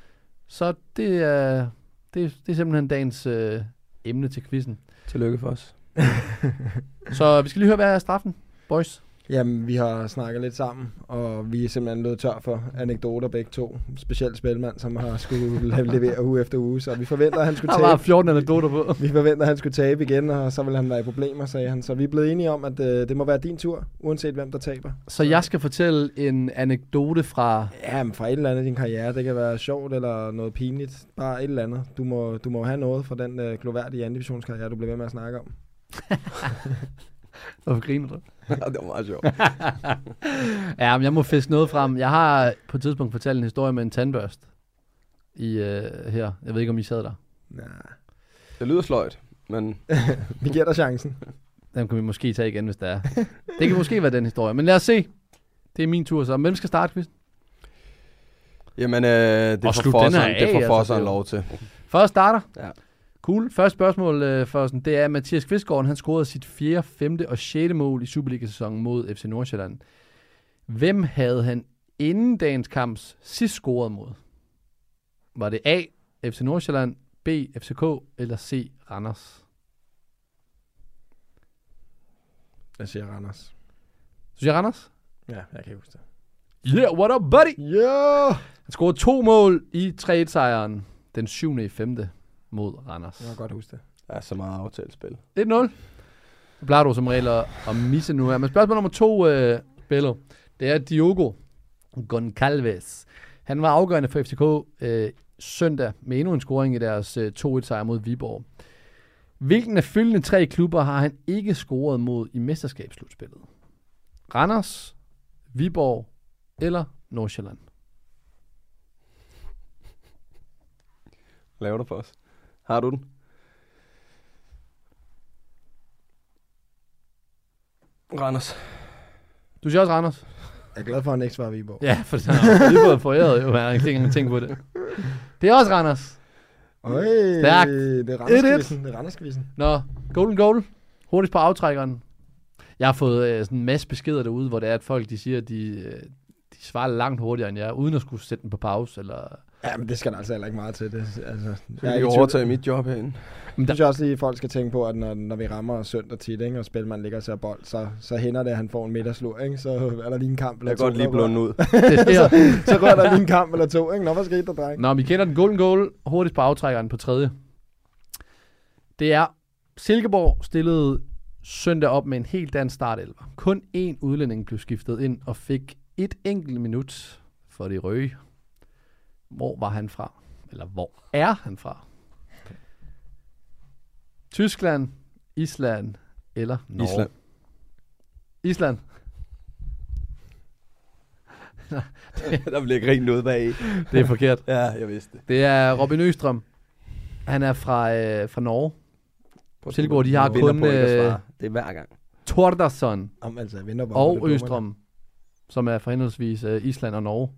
Så det er, det, det er simpelthen dagens øh, emne til quizzen. Tillykke for os. Så vi skal lige høre, hvad er straffen, boys? Jamen, vi har snakket lidt sammen, og vi er simpelthen løbet tør for anekdoter begge to. Specielt Spelmand, som har skulle levere uge efter uge, så vi forventer, at han skulle Der var tabe. 14 anekdoter på. Vi forventer, at han skulle tabe igen, og så vil han være i problemer, sagde han. Så vi er blevet enige om, at øh, det må være din tur, uanset hvem der taber. Så jeg skal fortælle en anekdote fra... Ja, men fra et eller andet i din karriere. Det kan være sjovt eller noget pinligt. Bare et eller andet. Du må, du må have noget fra den øh, gloværdige anden divisionskarriere, du bliver ved med at snakke om. Hvorfor griner du? det var meget sjovt. Ja, men jeg må fiske noget frem. Jeg har på et tidspunkt fortalt en historie med en tandbørst. I, øh, her. Jeg ved ikke, om I sad der. Nej. Det lyder sløjt, men Vi giver dig chancen. Den kan vi måske tage igen, hvis der er. Det kan måske være den historie. Men lad os se. Det er min tur så. Hvem skal starte, quizzen? jamen, øh, det får her Fosseren, det får altså, er jo- lov til. Først starter. Ja. Cool. Første spørgsmål øh, for sådan, det er, Mathias Kvistgaard, han scorede sit 4., 5. og 6. mål i Superliga-sæsonen mod FC Nordsjælland. Hvem havde han inden dagens kamps sidst scoret mod? Var det A, FC Nordsjælland, B, FCK eller C, Randers? Jeg siger Randers. Synes jeg Randers? Ja, jeg kan huske det. Yeah, what up, buddy? Jo! Han scorede to mål i 3-1-sejren den 7. i 5. mod Randers. Jeg kan godt huske det. Der er så meget aftalespil. 1-0. Så plejer du som regel at, at misse nu her. Men spørgsmål nummer to, øh, Bello, det er Diogo Goncalves. Han var afgørende for FCK øh, søndag med endnu en scoring i deres øh, 2-1 sejr mod Viborg. Hvilken af følgende tre klubber har han ikke scoret mod i mesterskabsslutspillet? Randers, Viborg eller Nordsjælland? Laver du for os? Har du den? Randers. Du siger også Randers? Jeg er glad for, at han ikke svarer Viborg. Ja, for så har Viborg foræret jo, jeg har ikke engang tænkt på det. Det er også Randers. Øj, Stærkt. det er Randerskvisten. Det er Randerskvisten. Nå, golden goal. Hurtigst på aftrækkeren. Jeg har fået øh, sådan en masse beskeder derude, hvor det er, at folk de siger, at de, øh, de svarer langt hurtigere end jeg, uden at skulle sætte den på pause. Eller... Ja, men det skal der altså heller ikke meget til. Det, altså, Så jeg kan er overtage mit job herinde. Jeg synes også lige, at folk skal tænke på, at når, når vi rammer søndag tit, ikke, og spilmanden ligger og ser bold, så, så hænder det, at han får en middagslur, ikke? Så er der lige en kamp eller Jeg to. godt lige der blunde ud. Det sker. så rører der lige en kamp eller to, ikke? Nå, hvad skete der, dreng? Nå, vi kender den golden goal. Hurtigst på aftrækkeren på tredje. Det er, Silkeborg stillede søndag op med en helt dansk startelver. Kun én udlænding blev skiftet ind og fik et enkelt minut for de røde. Hvor var han fra? Eller hvor er han fra? Tyskland, Island eller Norge? Island. Island. der bliver ikke noget bag. Det er forkert. Ja, jeg vidste det. Det er Robin Østrøm. Han er fra, øh, fra Norge. Silkeborg, de har kun, på øh. Det er hver gang. Tordarsson Om, altså, på og. Østrøm, som er fra henholdsvis øh, Island og Norge,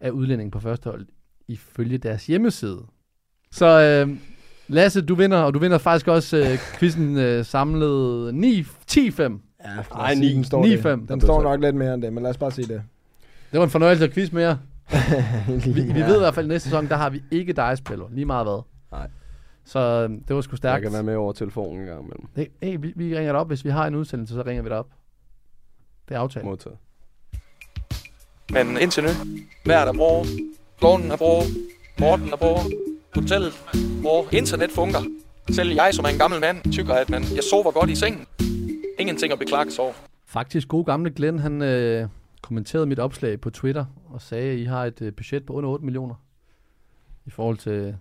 er udlænding på første hold ifølge deres hjemmeside. Så øh, Lasse, du vinder, og du vinder faktisk også øh, quizzen øh, samlet 9, 10-5. Ja, Ej, sige, ni- den står, 9-5. det. Den står nok lidt mere end det, men lad os bare sige det. Det var en fornøjelse at quiz med jer. Vi, vi Ja. ved i hvert fald, at næste sæson, der har vi ikke dig spiller, lige meget hvad. Nej. Så øh, det var sgu Jeg stærkt. kan være med over telefonen en gang imellem. Hey, hey, vi, vi ringer dig op, hvis vi har en udsendelse, så ringer vi dig op. Det er aftalt. Modtaget. Men indtil nu, vejret er bra, klonen er bra, Morten er bra, hotellet bra, internet fungerer. Selv jeg, som er en gammel mand, tykker, at man, jeg sover godt i sengen. Ingenting at beklage sig over. Faktisk, god gamle Glenn, han øh, kommenterede mit opslag på Twitter og sagde, at I har et øh, budget på under 8 millioner. I forhold til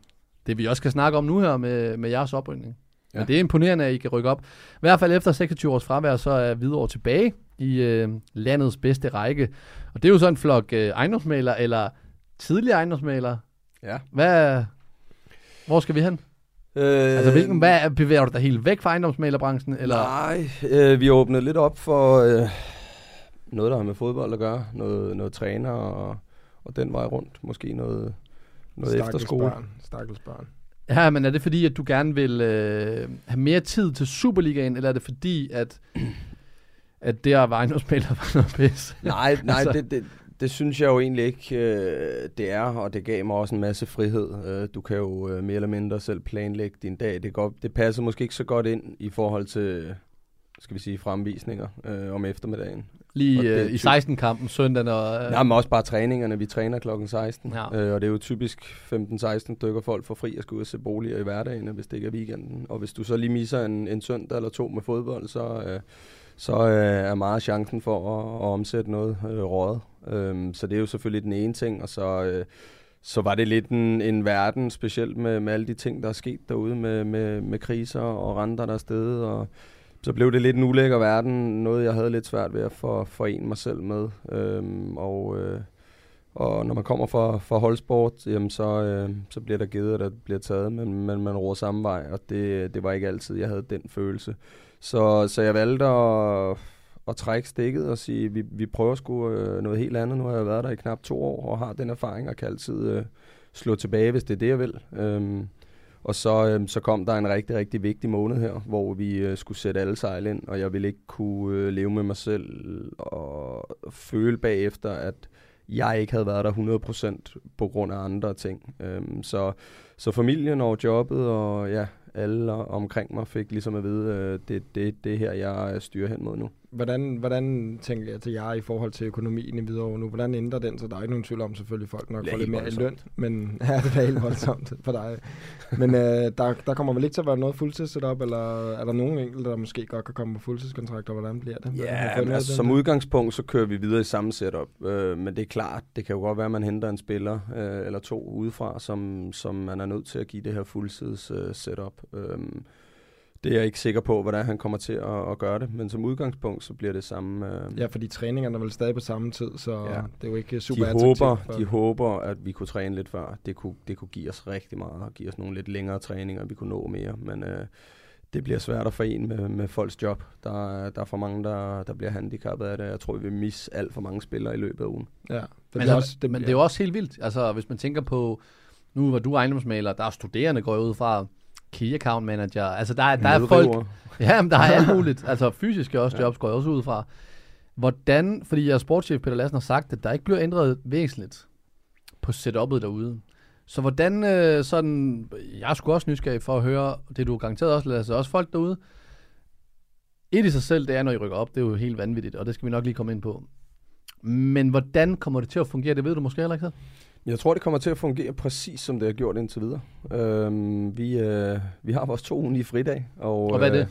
det, vi også skal snakke om nu her med, med jeres oprykning. Ja. Men det er imponerende, at I kan rykke op. I hvert fald efter 26 års fravær, så er Hvidovre tilbage i øh, landets bedste række. Og det er jo sådan en flok øh, ejendomsmalere, eller tidligere ejendomsmalere. Ja. Hvad, hvor skal vi hen? Øh, Altså, hvilken, hvad, bevæger du dig helt væk fra ejendomsmalerbranchen? Eller? Nej, øh, vi åbnede lidt op for øh, noget, der har med fodbold at gøre. Noget, noget træner og, og den vej rundt. Måske noget, noget Stakkels efterskole. Børn. Stakkels børn. Ja, men er det fordi, at du gerne vil øh, have mere tid til Superligaen, eller er det fordi, at, at det at være ejendomsmaler var noget pis? Nej, nej Altså- det, det, det synes jeg jo egentlig ikke, øh, det er, og det gav mig også en masse frihed. Øh, du kan jo øh, mere eller mindre selv planlægge din dag. Det, går, det passer måske ikke så godt ind i forhold til, skal vi sige, fremvisninger øh, om eftermiddagen. Lige øh, i typ- 16-kampen søndagen og... Øh, Nej, men også bare træningerne. Vi træner klokken 16, Ja. øh, og det er jo typisk 15-16 stykker folk for fri at skulle ud og se boliger i hverdagen, hvis det ikke er weekenden. Og hvis du så lige misser en, en søndag eller to med fodbold, så, øh, så øh, er meget chancen for at, at omsætte noget øh, rådet. Øhm, så det er jo selvfølgelig den ene ting, og så... Øh, så var det lidt en, en verden, specielt med, med alle de ting, der er sket derude med, med, med kriser og renter, der er stedet, og så blev det lidt en ulækker verden, noget jeg havde lidt svært ved at for, forene mig selv med. Øhm, og, øh, og når man kommer fra, fra holdsport, jamen så, øh, så bliver der givet, og der bliver taget, men, men man roer samme vej, og det, det var ikke altid, jeg havde den følelse. Så, så jeg valgte at, at trække stikket og sige, vi, vi prøver sgu øh, noget helt andet. Nu har jeg været der i knap to år, og har den erfaring, og kan altid øh, slå tilbage, hvis det er det, jeg vil. Øhm, og så, øhm, så kom der en rigtig, rigtig vigtig måned her, hvor vi øh, skulle sætte alle sejl ind, og jeg ville ikke kunne øh, leve med mig selv og føle bagefter, at jeg ikke havde været der 100% på grund af andre ting. Øhm, så, så familien og jobbet og ja, alle omkring mig fik ligesom at vide, øh, det, det, det her, jeg styrer hen mod nu. Hvordan, hvordan tænker jeg til jer i forhold til økonomien i Hvidovre nu? Hvordan ændrer den? Så der er ikke nogen tvivl om, selvfølgelig folk nok får lidt mere i løn. Men ja, det er helt voldsomt for dig. Men øh, der, der kommer vel ikke til at være noget fuldtidssetup, eller er der nogen enkelte, der måske godt kan komme på fuldtidskontrakter? Hvordan bliver det? Ja, men altså, den som udgangspunkt, så kører vi videre i samme setup. Øh, men det er klart, det kan jo godt være, at man henter en spiller øh, eller to udefra, som, som man er nødt til at give det her fuldtids øh, setup. Øh, det er jeg ikke sikker på, hvordan han kommer til at, at gøre det. Men som udgangspunkt, så bliver det samme. Øh, Ja, fordi træningerne er vel stadig på samme tid, så Ja. ja. det er jo ikke super de, håber, for- de håber, at vi kunne træne lidt før. Det kunne, det kunne give os rigtig meget, og give os nogle lidt længere træninger, vi kunne nå mere. Men øh, det bliver svært at forene med, med folks job. Der, er- der er for mange, der, der bliver handicappet af det. Jeg tror, vi vil misse alt for mange spillere i løbet af ugen. Ja, det Men, bliver også, det, men det er jo også helt vildt. Altså, hvis man tænker på, nu var du ejendomsmaler, der er studerende, går jeg ud fra, key account manager. Altså, der er, der er folk... Ja, men der er alt muligt. Altså, fysiske også jobs går jeg også ud fra. Hvordan, fordi jeres sportschef Peter Lassen har sagt, at der ikke bliver ændret væsentligt på setup'et derude. Så hvordan øh, sådan, jeg sgu også nysgerrig for at høre, det du garanteret også, Lasse, også folk derude. Et i sig selv, det er, når I rykker op, det er jo helt vanvittigt, og det skal vi nok lige komme ind på. Men hvordan kommer det til at fungere, det ved du måske heller ikke. Jeg tror, det kommer til at fungere præcis, som det har gjort indtil videre. Øhm, vi, øh, vi har vores to ugenlige fridag. Og, Og hvad er det?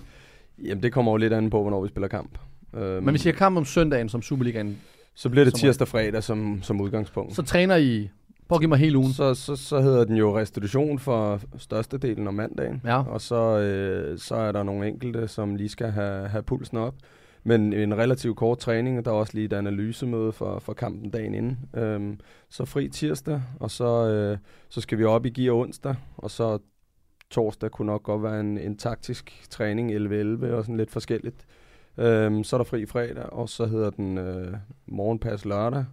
Øh, jamen, det kommer jo lidt an på, hvornår vi spiller kamp. Øhm, Men hvis I har kamp om søndagen som Superligaen, så bliver det tirsdag og fredag som, som udgangspunkt. så træner I, prøv at give mig hele ugen. Så, så, så hedder den jo restitution for størstedelen om mandagen. Ja. Og så, øh, så er der nogle enkelte, som lige skal have, have pulsen op. Men en relativt kort træning, og der er også lige et analysemøde for, for kampen dagen inden. Øhm, så fri tirsdag, og så, øh, så skal vi op i gear onsdag, og så torsdag kunne nok godt være en, en taktisk træning 11-11 og sådan lidt forskelligt. Øhm, så er der fri fredag, og så hedder den øh, morgenpas lørdag.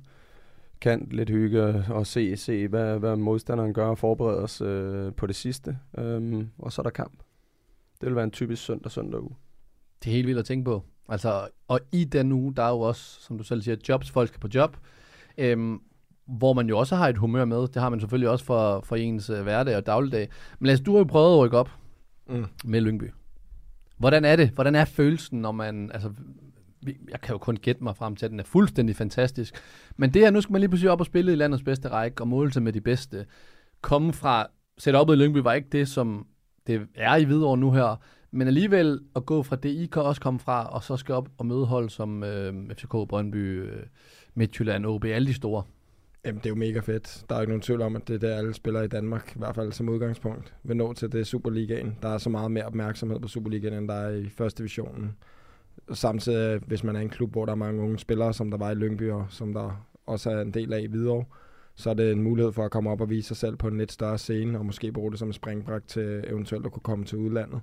Kan lidt hygge og se, se hvad, hvad modstanderen gør og forberede os øh, på det sidste. Øhm, og så er der kamp. Det vil være en typisk søndag søndag uge. Det er helt vildt at tænke på. Altså, og i den uge, der er jo også, som du selv siger, jobs, folk skal på job, øhm, hvor man jo også har et humør med. Det har man selvfølgelig også for, for ens øh, hverdag og dagligdag. Men Lasse, du har jo prøvet at rykke op Mm. med Lyngby. Hvordan er det? Hvordan er følelsen, når man... Altså, jeg kan jo kun gætte mig frem til, at den er fuldstændig fantastisk. Men det her, nu skal man lige pludselig op og spille i landets bedste række og måle sig med de bedste. Komme fra... Op i Lyngby var ikke det, som det er i Hvidovre nu her. Men alligevel at gå fra det, I kan også komme fra, og så skal op og møde hold som øh, FCK, Brøndby, øh, Midtjylland, OB, alle de store. Jamen, det er jo mega fedt. Der er jo ikke nogen tvivl om, at det er der, alle spillere i Danmark, i hvert fald som udgangspunkt, vil nå til det Superligaen. Der er så meget mere opmærksomhed på Superligaen, end der er i første divisionen. Samtidig, øh, hvis man er en klub, hvor der er mange unge spillere, som der var i Lyngby, og som der også er en del af i Hvidovre, så er det en mulighed for at komme op og vise sig selv på en lidt større scene, og måske bruge det som en springbræk til eventuelt at kunne komme til udlandet.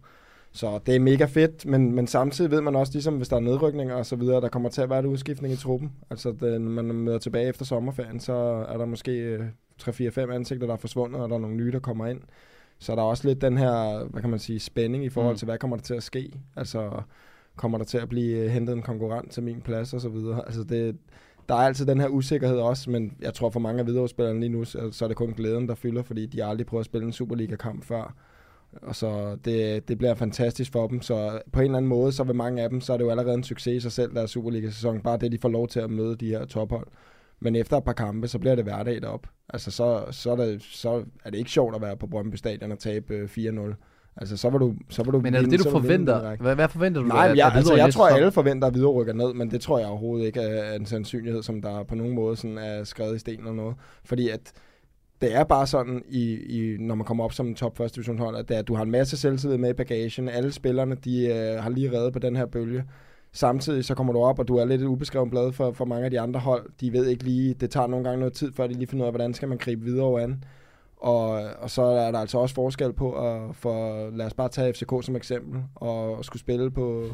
Så det er mega fedt, men, men samtidig ved man også, ligesom hvis der er nedrykninger og så videre, der kommer til at være et udskiftning i truppen. Altså, det, når man møder tilbage efter sommerferien, så er der måske øh, 3-4-5 ansigter, der er forsvundet, og der er nogle nye, der kommer ind. Så der er også lidt den her, hvad kan man sige, spænding i forhold Mm. til, hvad kommer der til at ske? Altså, kommer der til at blive øh, hentet en konkurrent til min plads og så videre? Altså, det, der er altid den her usikkerhed også, men jeg tror for mange af videospillerne lige nu, så, så er det kun glæden, der fylder, fordi de har aldrig prøvet at spille en Superliga-kamp før. Og så det, det bliver fantastisk for dem, så på en eller anden måde, så ved mange af dem, så er det jo allerede en succes i sig selv, der er Superliga-sæson. Bare det, de får lov til at møde de her tophold. Men efter et par kampe, så bliver det hverdag derop. Altså, så, så, er det, så er det ikke sjovt at være på Brøndby Stadion og tabe øh, 4-0. Altså, så vil du, så vil du Men er det vinde- det, du vil forventer? Hvad, hvad forventer du? Nej, men jeg, altså, jeg tror, sæson? alle forventer, at Hvidovre rykker ned, men det tror jeg overhovedet ikke er en sandsynlighed, som der på nogen måde sådan er skrevet i sten eller noget. Fordi at det er bare sådan, i, i, når man kommer op som en top første divisionshold, at, det at du har en masse selvtillid med i bagagen. Alle spillerne, de øh, har lige reddet på den her bølge. Samtidig så kommer du op, og du er lidt et ubeskrevet blad for, for mange af de andre hold. De ved ikke lige, det tager nogle gange noget tid, før de lige finder ud af, hvordan skal man gribe videre an. Og, og så er der altså også forskel på, at, for, lad os bare tage FCK som eksempel, og skulle spille på,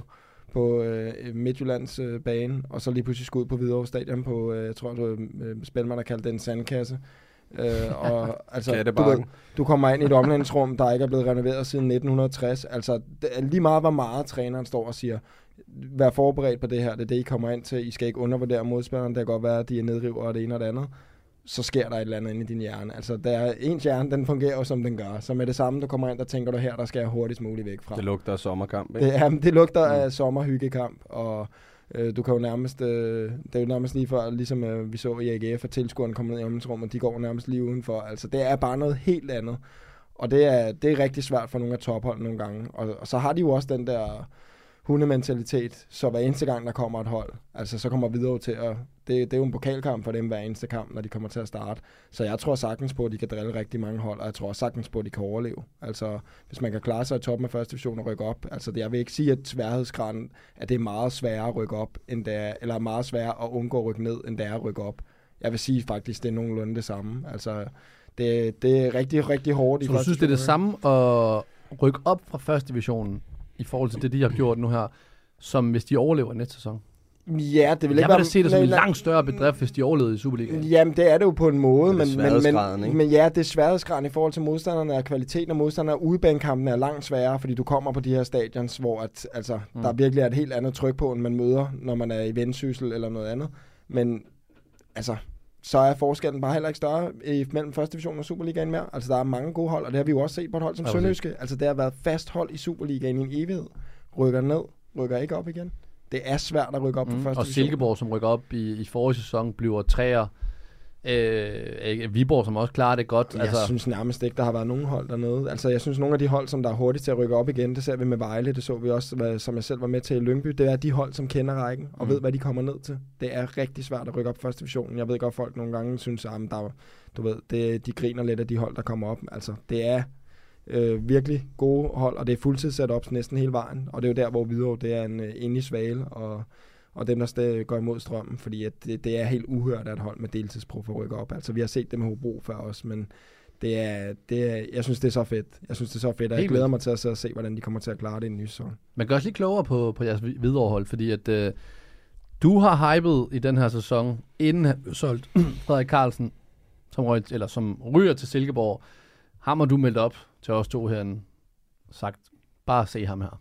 på øh, Midtjyllands øh, bane, og så lige pludselig skulle ud på Hvidovre Stadion på, øh, jeg tror, du øh, Spelman har kaldt det en sandkasse. Øh, og, altså, du, du kommer ind i et omklædningsrum, der ikke er blevet renoveret siden 1960. Altså, det er lige meget, hvor meget træneren står og siger, vær forberedt på det her, det er det, I kommer ind til. I skal ikke undervurdere modspilleren, det kan godt være, at de er nedriver og det ene og det andet. Så sker der et eller andet inde i din hjerne. Altså, der er, ens hjerne, den fungerer jo, som den gør. Så med det samme, du kommer ind, der tænker du her, der skal jeg hurtigst muligt væk fra. Det lugter af sommerkamp, ikke? Det, ja, det lugter af sommerhyggekamp, og øh, du kan jo nærmest, øh, det er jo nærmest lige før, ligesom øh, vi så i AGF, at tilskuerne kommer ned i omklædningsrummet, de går nærmest lige udenfor. Altså, det er bare noget helt andet. Og det er, det er rigtig svært for nogle af topholdene nogle gange. Og, og så har de jo også den der hundementalitet, så hver eneste gang, der kommer et hold, altså så kommer videre til at, det, det er jo en pokalkamp for dem hver eneste kamp, når de kommer til at starte. Så jeg tror sagtens på, at de kan drille rigtig mange hold, og jeg tror sagtens på, at de kan overleve. Altså, hvis man kan klare sig i toppen af første division og rykke op, altså jeg vil ikke sige, at sværhedsgraden, at det er meget sværere at rykke op, end det er, eller meget sværere at undgå at rykke ned, end det er at rykke op. Jeg vil sige faktisk, det er nogenlunde det samme. Altså, det, det er rigtig, rigtig hårdt. i Så du første synes, det er det samme at rykke op fra første divisionen i forhold til det, de har gjort nu her, som hvis de overlever næste sæson? Ja, det vil ikke Jeg være... se det som en langt større bedrift, hvis de overlevede i Superligaen. Jamen, det er det jo på en måde, Det er men, men, men, ikke? men ja, det er sværhedsgraden i forhold til modstanderne, og kvaliteten af modstanderne. Udebanekampen er langt sværere, fordi du kommer på de her stadions, hvor at, altså, mm. der virkelig er et helt andet tryk på, end man møder, når man er i vendsyssel eller noget andet. Men altså, så er forskellen bare heller ikke større mellem første division og Superligaen mere. Altså, der er mange gode hold, og det har vi jo også set på et hold som præcis. Sønderjyske. Altså, det har været fast hold i Superligaen i en evighed. Rykker ned, rykker ikke op igen. Det er svært at rykke op på Mm. første Og division. Silkeborg, som rykker op i, i forrige sæson, bliver træer. Øh, Viborg, som også klarer det godt. Jeg altså, synes nærmest ikke, der har været nogen hold dernede. Altså, jeg synes, nogle af de hold, som der er hurtigt til at rykke op igen, det ser vi med Vejle, det så vi også, hvad, som jeg selv var med til i Lyngby, det er de hold, som kender rækken og Mm. ved, hvad de kommer ned til. Det er rigtig svært at rykke op første divisionen. Jeg ved godt, folk nogle gange synes, at der, du ved, det, de griner lidt af de hold, der kommer op. Altså, det er øh, virkelig gode hold, og det er fuldtids op næsten hele vejen. Og det er jo der, hvor Hvidovre, det er en øh, enig svale, og og dem, der stadig går imod strømmen, fordi at det, det er helt uhørt, at et hold med deltidsproffer rykker op. Altså, vi har set det med Hobro før også, men det er, det er, jeg synes, det er så fedt. Jeg synes, det er så fedt, og jeg glæder mig til at, se, at se, hvordan de kommer til at klare det i en ny sæson. Man gør os lige klogere på, på jeres viderehold, fordi at øh, du har hypet i den her sæson, inden han blev solgt Frederik Carlsen, som, røg, eller som ryger til Silkeborg. Ham har du meldt op til os to herinde, sagt, bare se ham her.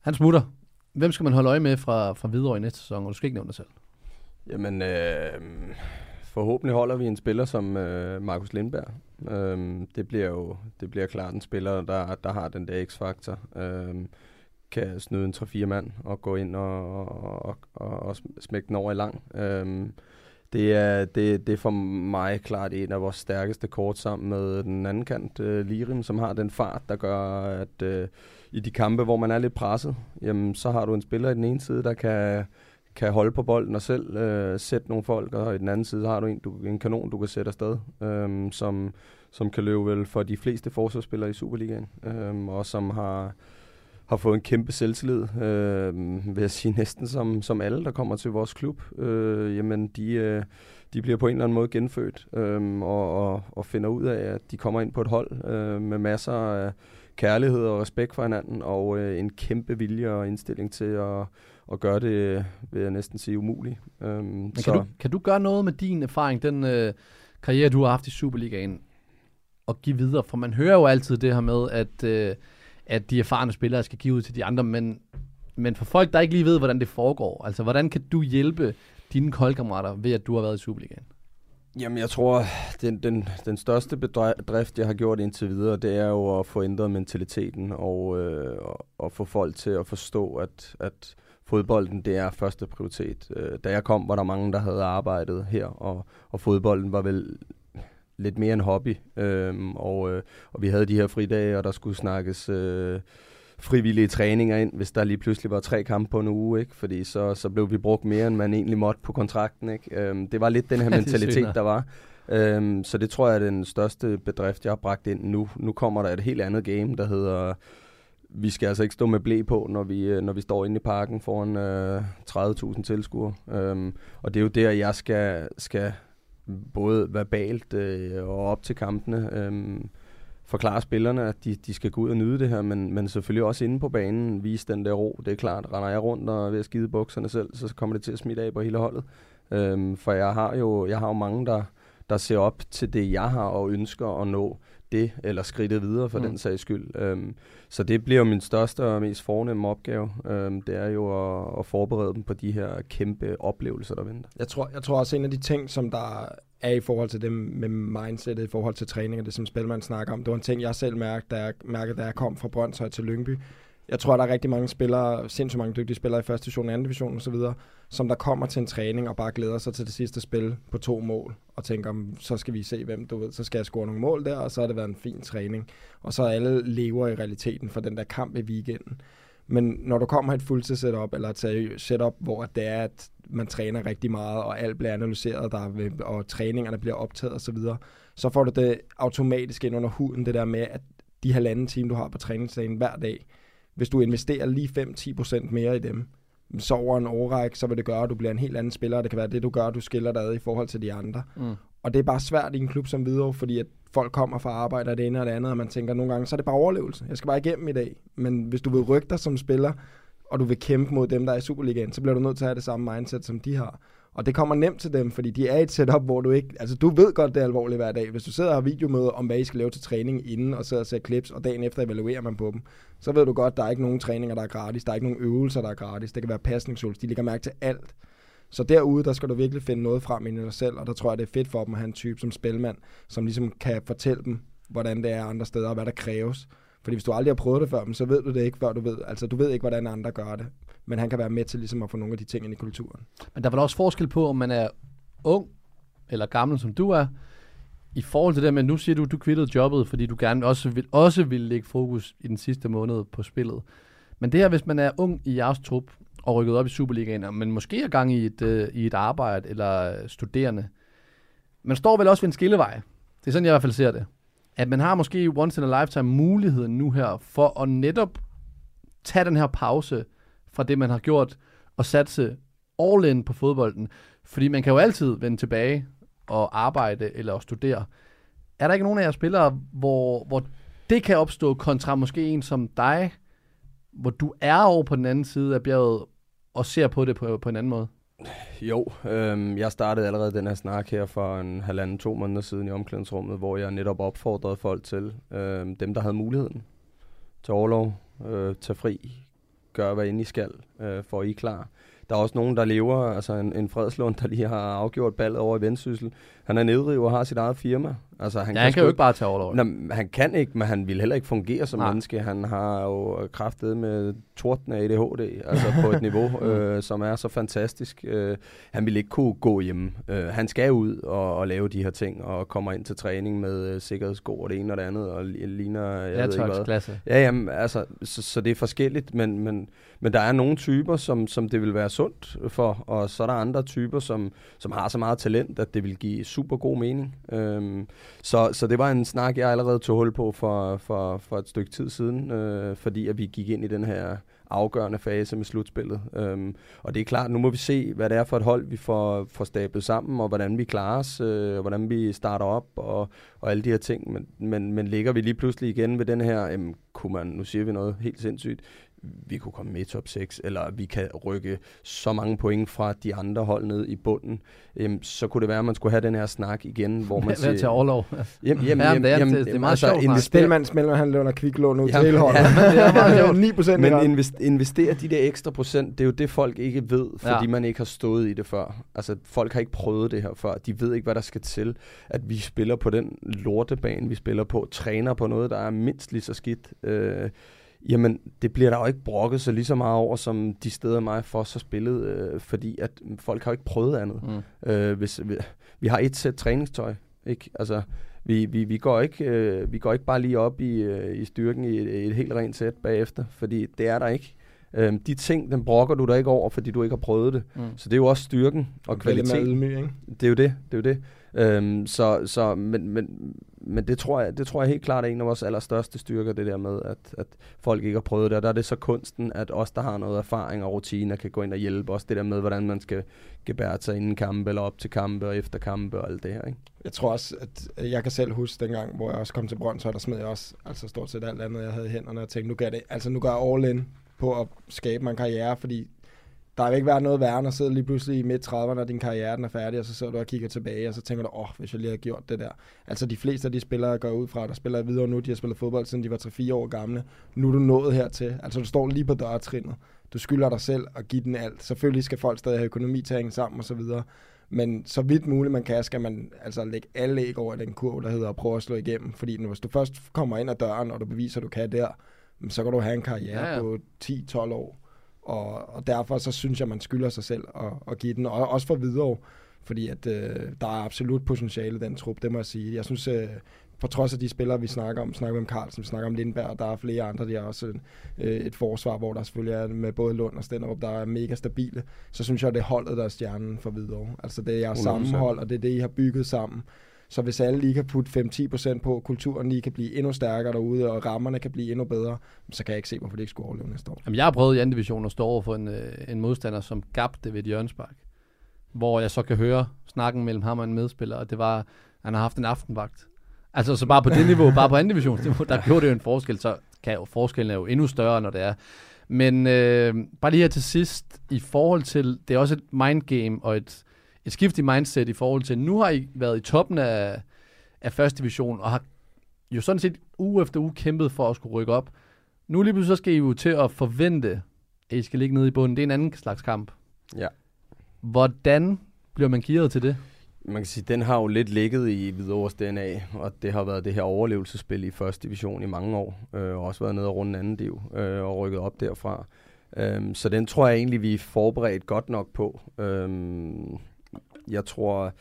Han smutter. Hvem skal man holde øje med fra, fra videre i næste sæson? Og du skal ikke nævne dig selv. Jamen, øh, forhåbentlig holder vi en spiller som øh, Markus Lindberg. Øh, det bliver jo det bliver klart en spiller, der, der har den der x-faktor. Øh, kan snyde en 3-4 mand og gå ind og, og, og, og, og smække den over i lang. Øh, det er, det, det er for mig klart en af vores stærkeste kort sammen med den anden kant, øh, Lirim, som har den fart, der gør, at øh, i de kampe, hvor man er lidt presset, jamen, så har du en spiller i den ene side, der kan, kan holde på bolden og selv øh, sætte nogle folk, og i den anden side har du en, du, en kanon, du kan sætte afsted, øh, som, som kan løbe vel for de fleste forsvarsspillere i Superligaen, øh, og som har har fået en kæmpe selvtillid, øh, vil jeg sige næsten som, som alle, der kommer til vores klub. Øh, jamen, de, øh, de bliver på en eller anden måde genfødt øh, og, og, og finder ud af, at de kommer ind på et hold øh, med masser af kærlighed og respekt for hinanden, og øh, en kæmpe vilje og indstilling til at, at gøre det, vil jeg næsten sige, umuligt. Øh, Men kan, du, kan du gøre noget med din erfaring, den øh, karriere, du har haft i Superligaen, og give videre? For man hører jo altid det her med, at, øh, at de erfarne spillere skal give ud til de andre, men, men for folk, der ikke lige ved, hvordan det foregår, altså hvordan kan du hjælpe dine holdkammerater ved, at du har været i Superligaen? Jamen, jeg tror, den, den, den største bedrift, jeg har gjort indtil videre, det er jo at få ændret mentaliteten og, øh, og, og få folk til at forstå, at, at fodbolden, det er første prioritet. Øh, da jeg kom, var der mange, der havde arbejdet her, og, og fodbolden var vel lidt mere en hobby. Øh, og, øh, og vi havde de her fridage, og der skulle snakkes øh, frivillige træninger ind, hvis der lige pludselig var tre kampe på en uge, ikke? fordi så, så blev vi brugt mere, end man egentlig måtte på kontrakten. Ikke? Øhm, det var lidt den her er mentalitet, der var. Øhm, så det tror jeg er den største bedrift, jeg har bragt ind nu. Nu kommer der et helt andet game, der hedder, vi skal altså ikke stå med blæ på, når vi, øh, når vi står inde i parken foran øh, 30.000 tilskuere. Øhm, og det er jo der, jeg skal, skal både verbalt øh, og op til kampene øh, forklare spillerne, at de, de skal gå ud og nyde det her, men, men selvfølgelig også inde på banen vise den der ro. Det er klart, render jeg rundt og er ved at skide bukserne selv, så kommer det til at smitte af på hele holdet. Øhm, for jeg har jo jeg har jo mange, der, der ser op til det, jeg har og ønsker at nå det, eller skridtet videre for Mm. den sags skyld. Øhm, så det bliver jo min største og mest fornemme opgave. Øhm, det er jo at, at forberede dem på de her kæmpe oplevelser, der venter. Jeg tror, jeg tror også, en af de ting, som der er i forhold til det med mindsetet, i forhold til træning, og det som Spelman snakker om, det var en ting, jeg selv mærkede, da jeg, mærkede, da jeg kom fra Brøndshøj til Lyngby. Jeg tror, der er rigtig mange spillere, sindssygt mange dygtige spillere i første division, anden division osv., som der kommer til en træning og bare glæder sig til det sidste spil på to mål, og tænker, så skal vi se, hvem du ved, så skal jeg score nogle mål der, og så har det været en fin træning. Og så alle lever i realiteten for den der kamp i weekenden. Men når du kommer et fuldtids setup, eller et seriøst setup, hvor det er, at man træner rigtig meget, og alt bliver analyseret, der vil, og træningerne bliver optaget osv., så, videre, så får du det automatisk ind under huden, det der med, at de halvanden time, du har på træningsdagen hver dag, hvis du investerer lige 5-10% mere i dem, så over en årrække, så vil det gøre, at du bliver en helt anden spiller, og det kan være det, du gør, at du skiller dig ad i forhold til de andre. Mm. Og det er bare svært i en klub som Hvidovre, fordi at folk kommer fra arbejde og det ene og det andet, og man tænker nogle gange, så er det bare overlevelse. Jeg skal bare igennem i dag. Men hvis du vil rykke dig som spiller, og du vil kæmpe mod dem, der er i Superligaen, så bliver du nødt til at have det samme mindset, som de har. Og det kommer nemt til dem, fordi de er i et setup, hvor du ikke... Altså, du ved godt, det er alvorligt hver dag. Hvis du sidder og har videomøder om, hvad I skal lave til træning inden, og sidder og ser clips, og dagen efter evaluerer man på dem, så ved du godt, der er ikke nogen træninger, der er gratis. Der er ikke nogen øvelser, der er gratis. Det kan være pasningsøvelser. De lægger mærke til alt. Så derude, der skal du virkelig finde noget frem i dig selv, og der tror jeg, det er fedt for dem at have en type som spilmand, som ligesom kan fortælle dem, hvordan det er andre steder, og hvad der kræves. Fordi hvis du aldrig har prøvet det før, så ved du det ikke, før du ved. Altså, du ved ikke, hvordan andre gør det. Men han kan være med til ligesom at få nogle af de ting ind i kulturen. Men der er vel også forskel på, om man er ung eller gammel, som du er, i forhold til det med, nu siger du, du kvittede jobbet, fordi du gerne også vil, også vil lægge fokus i den sidste måned på spillet. Men det her, hvis man er ung i jeres trup, og rykket op i Superligaen, men måske er gang i et, øh, i et arbejde eller studerende, man står vel også ved en skillevej. Det er sådan, jeg i hvert fald ser det. At man har måske once in a lifetime muligheden nu her, for at netop tage den her pause fra det, man har gjort, og satse all in på fodbolden. Fordi man kan jo altid vende tilbage og arbejde eller studere. Er der ikke nogen af jer spillere, hvor, hvor det kan opstå kontra måske en som dig, hvor du er over på den anden side af bjerget og ser på det på, på en anden måde? Jo, øh, jeg startede allerede den her snak her for en halvanden, to måneder siden i omklædningsrummet, hvor jeg netop opfordrede folk til, øh, dem der havde muligheden, til overlov, øh, tage fri, gøre hvad end I skal, øh, for I er klar. Der er også nogen, der lever, altså en, en Fredslund, der lige har afgjort ballet over i Vendsyssel. Han er nedriver og har sit eget firma. Altså, han ja, han kan jo ikke bare tage overlov. Nå, han kan ikke, men han vil heller ikke fungere som Nej. menneske. Han har jo kraftet med torden af ADHD, altså på et niveau, øh, som er så fantastisk. Øh, han vil ikke kunne gå hjem. Øh, han skal ud og, og lave de her ting, og kommer ind til træning med øh, sikkerhedssko og det ene og det andet, og li- ligner, jeg ved ikke hvad. klasse. Ja, jamen, altså, så, så det er forskelligt, men, men, men der er nogle typer, som, som det vil være sundt for, og så er der andre typer, som, som har så meget talent, at det vil give super god mening. Øhm, så, så det var en snak, jeg allerede tog hul på for, for, for et stykke tid siden, øh, fordi at vi gik ind i den her afgørende fase med slutspillet. Øhm, og det er klart, nu må vi se, hvad det er for et hold, vi får, får stablet sammen, og hvordan vi klarer os, øh, og hvordan vi starter op, og, og alle de her ting. Men, men, men ligger vi lige pludselig igen ved den her, øhm, kunne man, nu siger vi noget helt sindssygt, vi kunne komme med i top 6, eller vi kan rykke så mange point fra de andre hold ned i bunden, øhm, så kunne det være, at man skulle have den her snak igen, hvor man Hvad siger... til overlov? Jamen, Ja, men det er- det- det er meget sjovt snak. invester- Spilmand smelter, han låner kviklån ud Ja, til hele holdet. ja, det er meget sjovt. 9 procent Men invest, investere de der ekstra procent, det er jo det, folk ikke ved, fordi ja. man ikke har stået i det før. Altså, folk har ikke prøvet det her før. De ved ikke, hvad der skal til. At vi spiller på den lortebane, vi spiller på, træner på noget, der er mindst lige så skidt. Øh, jamen, det bliver der jo ikke brokket så lige så meget over, som de steder mig for så spillet, øh, fordi at folk har jo ikke prøvet andet. Mm. Øh, hvis, vi, vi har et sæt træningstøj, ikke? Altså, vi, vi, vi, går ikke, øh, vi går ikke bare lige op i, øh, i styrken i et, et helt rent sæt bagefter, fordi det er der ikke. Øh, de ting, den brokker du dig ikke over, fordi du ikke har prøvet det. Mm. Så det er jo også styrken og ikke? Det er jo det, det er jo det. Øhm, så, så, men, men, men det tror, jeg, det tror jeg helt klart er en af vores allerstørste styrker, det der med, at, at folk ikke har prøvet det. Og der er det så kunsten, at os, der har noget erfaring og rutiner, kan gå ind og hjælpe os. Det der med, hvordan man skal gebære sig inden kampe, eller op til kampe og efter kampe og alt det her. Ikke? Jeg tror også, at jeg kan selv huske dengang, hvor jeg også kom til Brøndshøj, der smed jeg også altså stort set alt andet, jeg havde i hænderne, og tænkte, nu gør det, altså nu gør jeg all in på at skabe mig en karriere, fordi der vil ikke være noget værre, end at sidde lige pludselig i midt 30'erne, når din karriere den er færdig, og så sidder du og kigger tilbage, og så tænker du, åh, oh, hvis jeg lige havde gjort det der. Altså de fleste af de spillere, går ud fra, der spiller videre nu, de har spillet fodbold, siden de var 3-4 år gamle. Nu er du nået hertil. Altså du står lige på dørtrinnet. Du skylder dig selv at give den alt. Selvfølgelig skal folk stadig have økonomi til at hænge sammen og så videre. Men så vidt muligt man kan, skal man altså lægge alle æg over den kurv, der hedder at prøve at slå igennem. Fordi nu, hvis du først kommer ind ad døren, og du beviser, at du kan der, så kan du have en karriere ja, ja. på 10-12 år. Og, og derfor så synes jeg, man skylder sig selv at, at give den, og også for videre, fordi at øh, der er absolut potentiale i den trup, det må jeg sige. Jeg synes, øh, på trods af de spillere, vi snakker om, snakker vi om Carlsen, vi snakker om Lindberg, der er flere andre, der er også et, øh, et forsvar, hvor der selvfølgelig er med både Lund og Stenderup, der er mega stabile, så synes jeg, det er holdet, der er stjernen for Hvidovre. Altså det er jeres 100%. sammenhold, og det er det, I har bygget sammen. Så hvis alle lige kan putte 5-10% på, kulturen lige kan blive endnu stærkere derude, og rammerne kan blive endnu bedre, så kan jeg ikke se, hvorfor det ikke skulle overleve næste år. Jamen, jeg har prøvet i anden division at stå over for en, øh, en modstander, som gabte ved et hjørnspark. Hvor jeg så kan høre snakken mellem ham og en medspiller, og det var, han har haft en aftenvagt. Altså, så bare på det niveau, bare på anden divisionsniveau, der gjorde det jo en forskel, så kan jo, forskellen er jo endnu større, når det er. Men øh, bare lige her til sidst, i forhold til, det er også et mindgame og et, et skift i mindset i forhold til, nu har I været i toppen af, af første division, og har jo sådan set uge efter uge kæmpet for at skulle rykke op. Nu lige pludselig så skal I jo til at forvente, at I skal ligge nede i bunden. Det er en anden slags kamp. Ja. Hvordan bliver man gearet til det? Man kan sige, den har jo lidt ligget i Hvidovres DNA, og det har været det her overlevelsesspil i første division i mange år, øh, og også været nede og runde anden div, øh, og rykket op derfra. Øhm, så den tror jeg egentlig, vi er forberedt godt nok på. Øhm, jeg tror,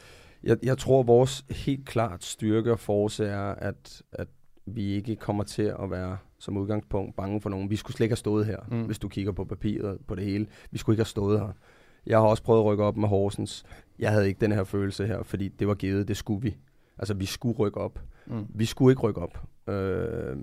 jeg, jeg tror, vores helt klart styrke og force er, at, at vi ikke kommer til at være som udgangspunkt bange for nogen. Vi skulle slet ikke have stået her, Mm. hvis du kigger på papiret på det hele. Vi skulle ikke have stået her. Jeg har også prøvet at rykke op med Horsens. Jeg havde ikke den her følelse her, fordi det var givet, det skulle vi. Altså, vi skulle rykke op. Mm. Vi skulle ikke rykke op. Øh,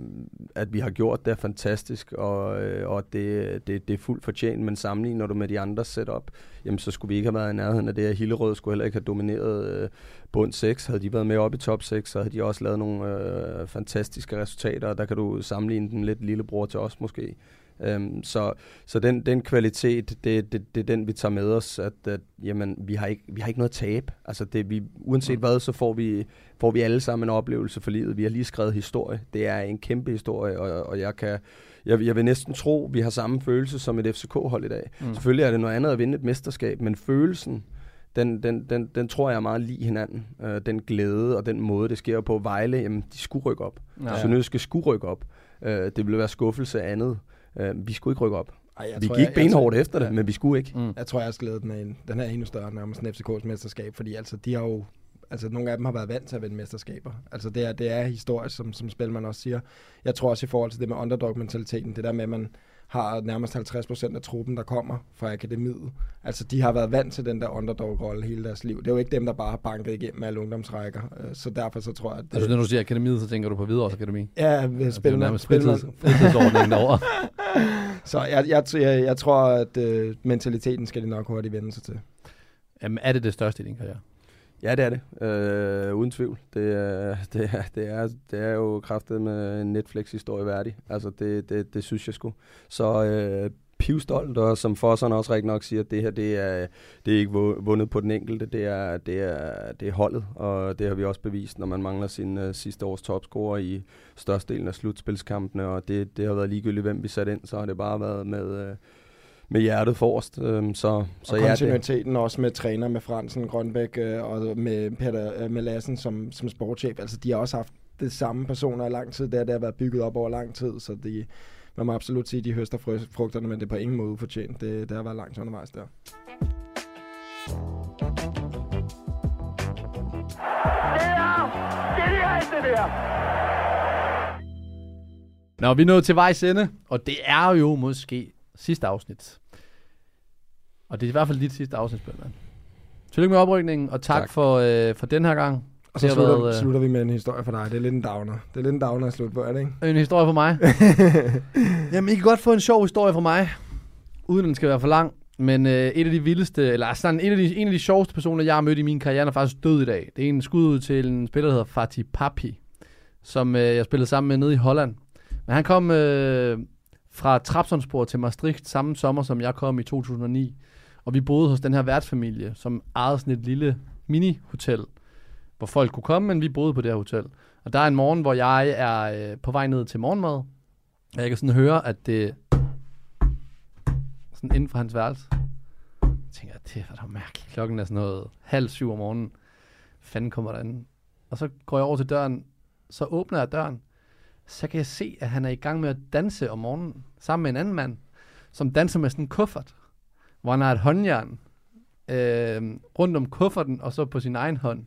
at vi har gjort det er fantastisk, og, øh, og det, det, det er fuldt fortjent, men sammenligner du med de andre setup, jamen så skulle vi ikke have været i nærheden af det her. Hillerød skulle heller ikke have domineret øh, bund 6. Havde de været med op i top 6, så havde de også lavet nogle øh, fantastiske resultater, og der kan du sammenligne den lidt lillebror til os måske. Øhm, så så den, den kvalitet, det, det, det er den, vi tager med os, at, at jamen, vi, har ikke, vi har ikke noget tab. Altså det, vi, uanset hvad, så får vi, får vi alle sammen en oplevelse for livet. Vi har lige skrevet historie. Det er en kæmpe historie, og, og jeg kan... Jeg, jeg vil næsten tro, vi har samme følelse som et FCK-hold i dag. Mm. Mm. Selvfølgelig er det noget andet at vinde et mesterskab, men følelsen, den, den, den, den tror jeg er meget lige hinanden. Øh, den glæde og den måde, det sker på. Vejle, jamen, de skulle rykke op. Ja. Sønderjyske skulle rykke op. Øh, det ville være skuffelse af andet. Øh, vi skulle ikke rykke op. Ej, jeg vi tror, gik jeg, jeg, benhårdt tror- efter det, ja. men vi skulle ikke. Mm. Jeg tror, jeg skal den er, en, den er endnu større nærmest end FCK's mesterskab, fordi altså, de har jo, altså nogle af dem har været vant til at vinde mesterskaber. Altså det er, det er historisk, som, som Spelman også siger. Jeg tror også i forhold til det med underdog-mentaliteten, det der med, at man har nærmest 50% af truppen, der kommer fra akademiet. Altså de har været vant til den der underdog-rolle hele deres liv. Det er jo ikke dem, der bare har banket igennem alle ungdomsrækker. Øh, Så derfor så tror jeg, at... Altså, når du siger akademiet, så tænker du på Hvidovres Akademi. Ja, Det Spelman, nærmest Spelman, fritids, fritidsordningen derovre. Så jeg, jeg, jeg, jeg tror, at øh, mentaliteten skal de nok hurtigt vende sig til. Jamen, er det det største i din karriere? Ja, det er det. Øh, uden tvivl. Det er, det er, det er, det er jo kraftet med en Netflix-historie værdig. Altså, det, det, det synes jeg sgu. Så øh, pivstolt, og som Fosseren også rigtig nok siger, at det her, det er, det er ikke vundet på den enkelte, det er, det, er, det er holdet, og det har vi også bevist, når man mangler sin uh, sidste års topscorer i størstedelen af slutspilskampene, og det, det har været ligegyldigt, hvem vi satte ind, så har det bare været med, uh, med hjertet forrest. Um, så, så og ja, det, kontinuiteten også med træner, med Fransen, Grønbæk øh, og med Peter øh, med Lassen som, som sportschef. Altså, de har også haft det samme personer i lang tid. Det, har- det har været bygget op over lang tid, så de, man må absolut sige, at de høster frugterne, men det er på ingen måde ufortjent. Det, det har været langt undervejs der. Nå, vi er nået til vejs ende, og det er jo måske sidste afsnit. Og det er i hvert fald dit sidste afsnit, Spilman. Tillykke med oprykningen, og tak, tak. For, øh, for den her gang. Og så slutter, været, øh, slutter vi med en historie for dig. Det er lidt en downer. Det er lidt en downer at slutte på, er det ikke? En historie for mig. Jamen, I kan godt få en sjov historie fra mig, uden den skal være for lang. Men øh, et af de vildeste, eller sådan en af de, en af de sjoveste personer, jeg har mødt i min karriere, er faktisk død i dag. Det er en skud ud til en spiller, der hedder Fatih Papi, som øh, jeg spillede sammen med nede i Holland. Men han kom øh, fra Trabzonspor til Maastricht samme sommer, som jeg kom i 2009. Og vi boede hos den her værtsfamilie, som ejede sådan et lille mini-hotel, hvor folk kunne komme, men vi boede på det her hotel. Og der er en morgen, hvor jeg er øh, på vej ned til morgenmad, og jeg kan sådan høre, at det sådan inden for hans værelse. Jeg tænker, det er da mærkeligt. Klokken er sådan noget halv syv om morgenen. Fanden kommer der ind. Og så går jeg over til døren. Så åbner jeg døren. Så kan jeg se, at han er i gang med at danse om morgenen. Sammen med en anden mand. Som danser med sådan en kuffert. Hvor han har et håndjern. Øh, rundt om kufferten. Og så på sin egen hånd.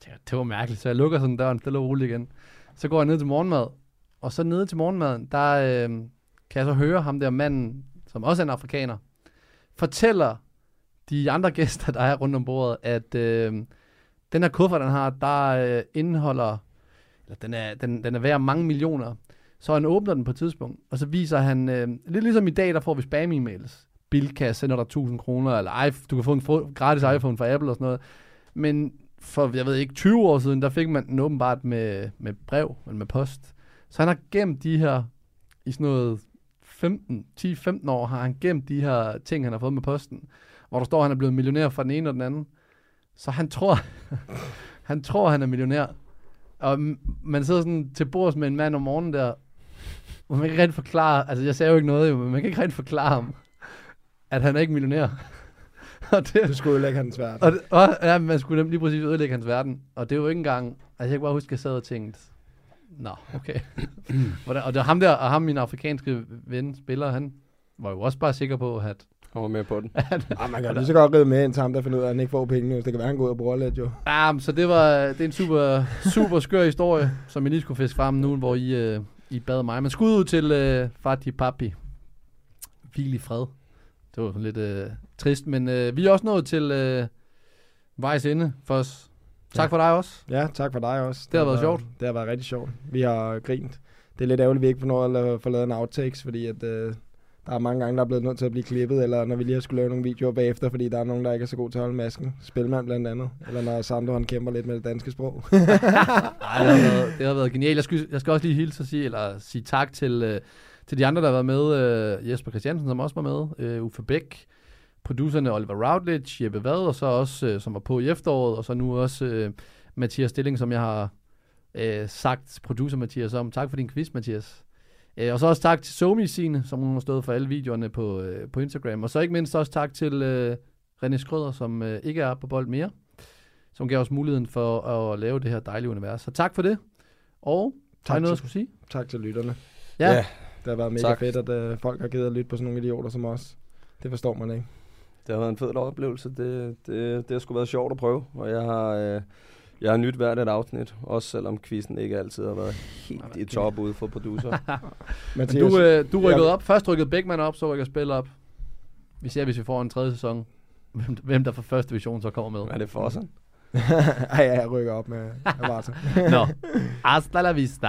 tænker, det var mærkeligt, så jeg lukker sådan døren stille og roligt igen. Så går jeg ned til morgenmad, og så nede til morgenmaden, der øh, kan jeg så høre ham der manden, som også er en afrikaner, fortæller de andre gæster, der er rundt om bordet, at øh, den her kuffert, den har, der øh, indeholder, den er, den, den er værd mange millioner. Så han åbner den på et tidspunkt, og så viser han, øh, lidt ligesom i dag, der får vi spam-emails. Bilka sender dig 1000 kroner, eller iPhone, du kan få en gratis iPhone fra Apple og sådan noget. Men for, jeg ved ikke, 20 år siden, der fik man den åbenbart med, med brev, eller med post. Så han har gemt de her, i sådan noget 15, 10-15 år, har han gemt de her ting, han har fået med posten, hvor der står, at han er blevet millionær fra den ene og den anden. Så han tror, han tror, han er millionær. Og man sidder sådan til bords med en mand om morgenen der, hvor man kan ikke rigtig forklare, altså jeg sagde jo ikke noget, jo, men man kan ikke rigtig forklare ham, at han er ikke millionær. og det, Du skulle ødelægge hans verden. og, det, og ja, man skulle nemlig lige præcis ødelægge hans verden. Og det er jo ikke engang... Altså, jeg kan bare huske, at jeg sad og tænkte... Nå, okay. Hvordan, og det var ham der, og ham, min afrikanske ven, spiller, han var jo også bare sikker på, at... Han var med på den. Ah, man kan lige så godt ride med ind til ham, der finder ud af, at han ikke får penge. Det kan være, han går ud og bruger lidt, jo. Ja, men så det var det er en super, super skør historie, som jeg lige skulle fiske frem nu, hvor I, øh, I bad mig. Men skud ud til øh, Fatih Papi. Hvil i fred. Det var sådan lidt øh, trist, men øh, vi er også nået til øh, vejs ende for os. Tak Ja. for dig også. Ja, tak for dig også. Det har været sjovt. Det har været rigtig sjovt. Vi har grint. Det er lidt ærgerligt, at vi ikke får noget at lave, få lavet en outtakes, fordi at, øh, der er mange gange, der er blevet nødt til at blive klippet, eller når vi lige har skulle lave nogle videoer bagefter, fordi der er nogen, der ikke er så god til at holde masken. Spilmand blandt andet. Eller når Sandro, han kæmper lidt med det danske sprog. Ej, det, har været, det har været genialt. Jeg skal, jeg skal også lige hilse og sige, eller sige tak til, øh, til de andre, der har været med. Øh, Jesper Christiansen, som også var med. Øh, Uffe Bæk. Producerne Oliver Routledge, Jeppe Vad, og så også, øh, som var på i efteråret. Og så nu også øh, Mathias Stilling, som jeg har øh, sagt producer Mathias om. Tak for din quiz, Mathias. Øh, og så også tak til Somi Signe, som hun har stået for alle videoerne på, øh, på Instagram. Og så ikke mindst også tak til øh, René Skrøder, som øh, ikke er på bold mere som gav os muligheden for at lave det her dejlige univers. Så tak for det. Og har I Tak noget at til- skulle sige? tak til lytterne. Ja. Ja. Det har været mega Tak. fedt, at øh, folk har givet at lytte på sådan nogle idioter som os. Det forstår man ikke. Det har været en fed oplevelse. Det, det, det har sgu været sjovt at prøve, og jeg har, øh, jeg har nyt hvert et afsnit, også selvom quizzen ikke altid har været helt i top ude for producer. Men du, øh, du rykkede op. Først rykkede Beckmann op, så rykker Spil op. Vi ser, hvis vi får en tredje sæson, hvem, hvem der fra første division så kommer med. er det for sådan? Ej, ja, jeg rykker op med Avarta. Nå. Hasta la vista.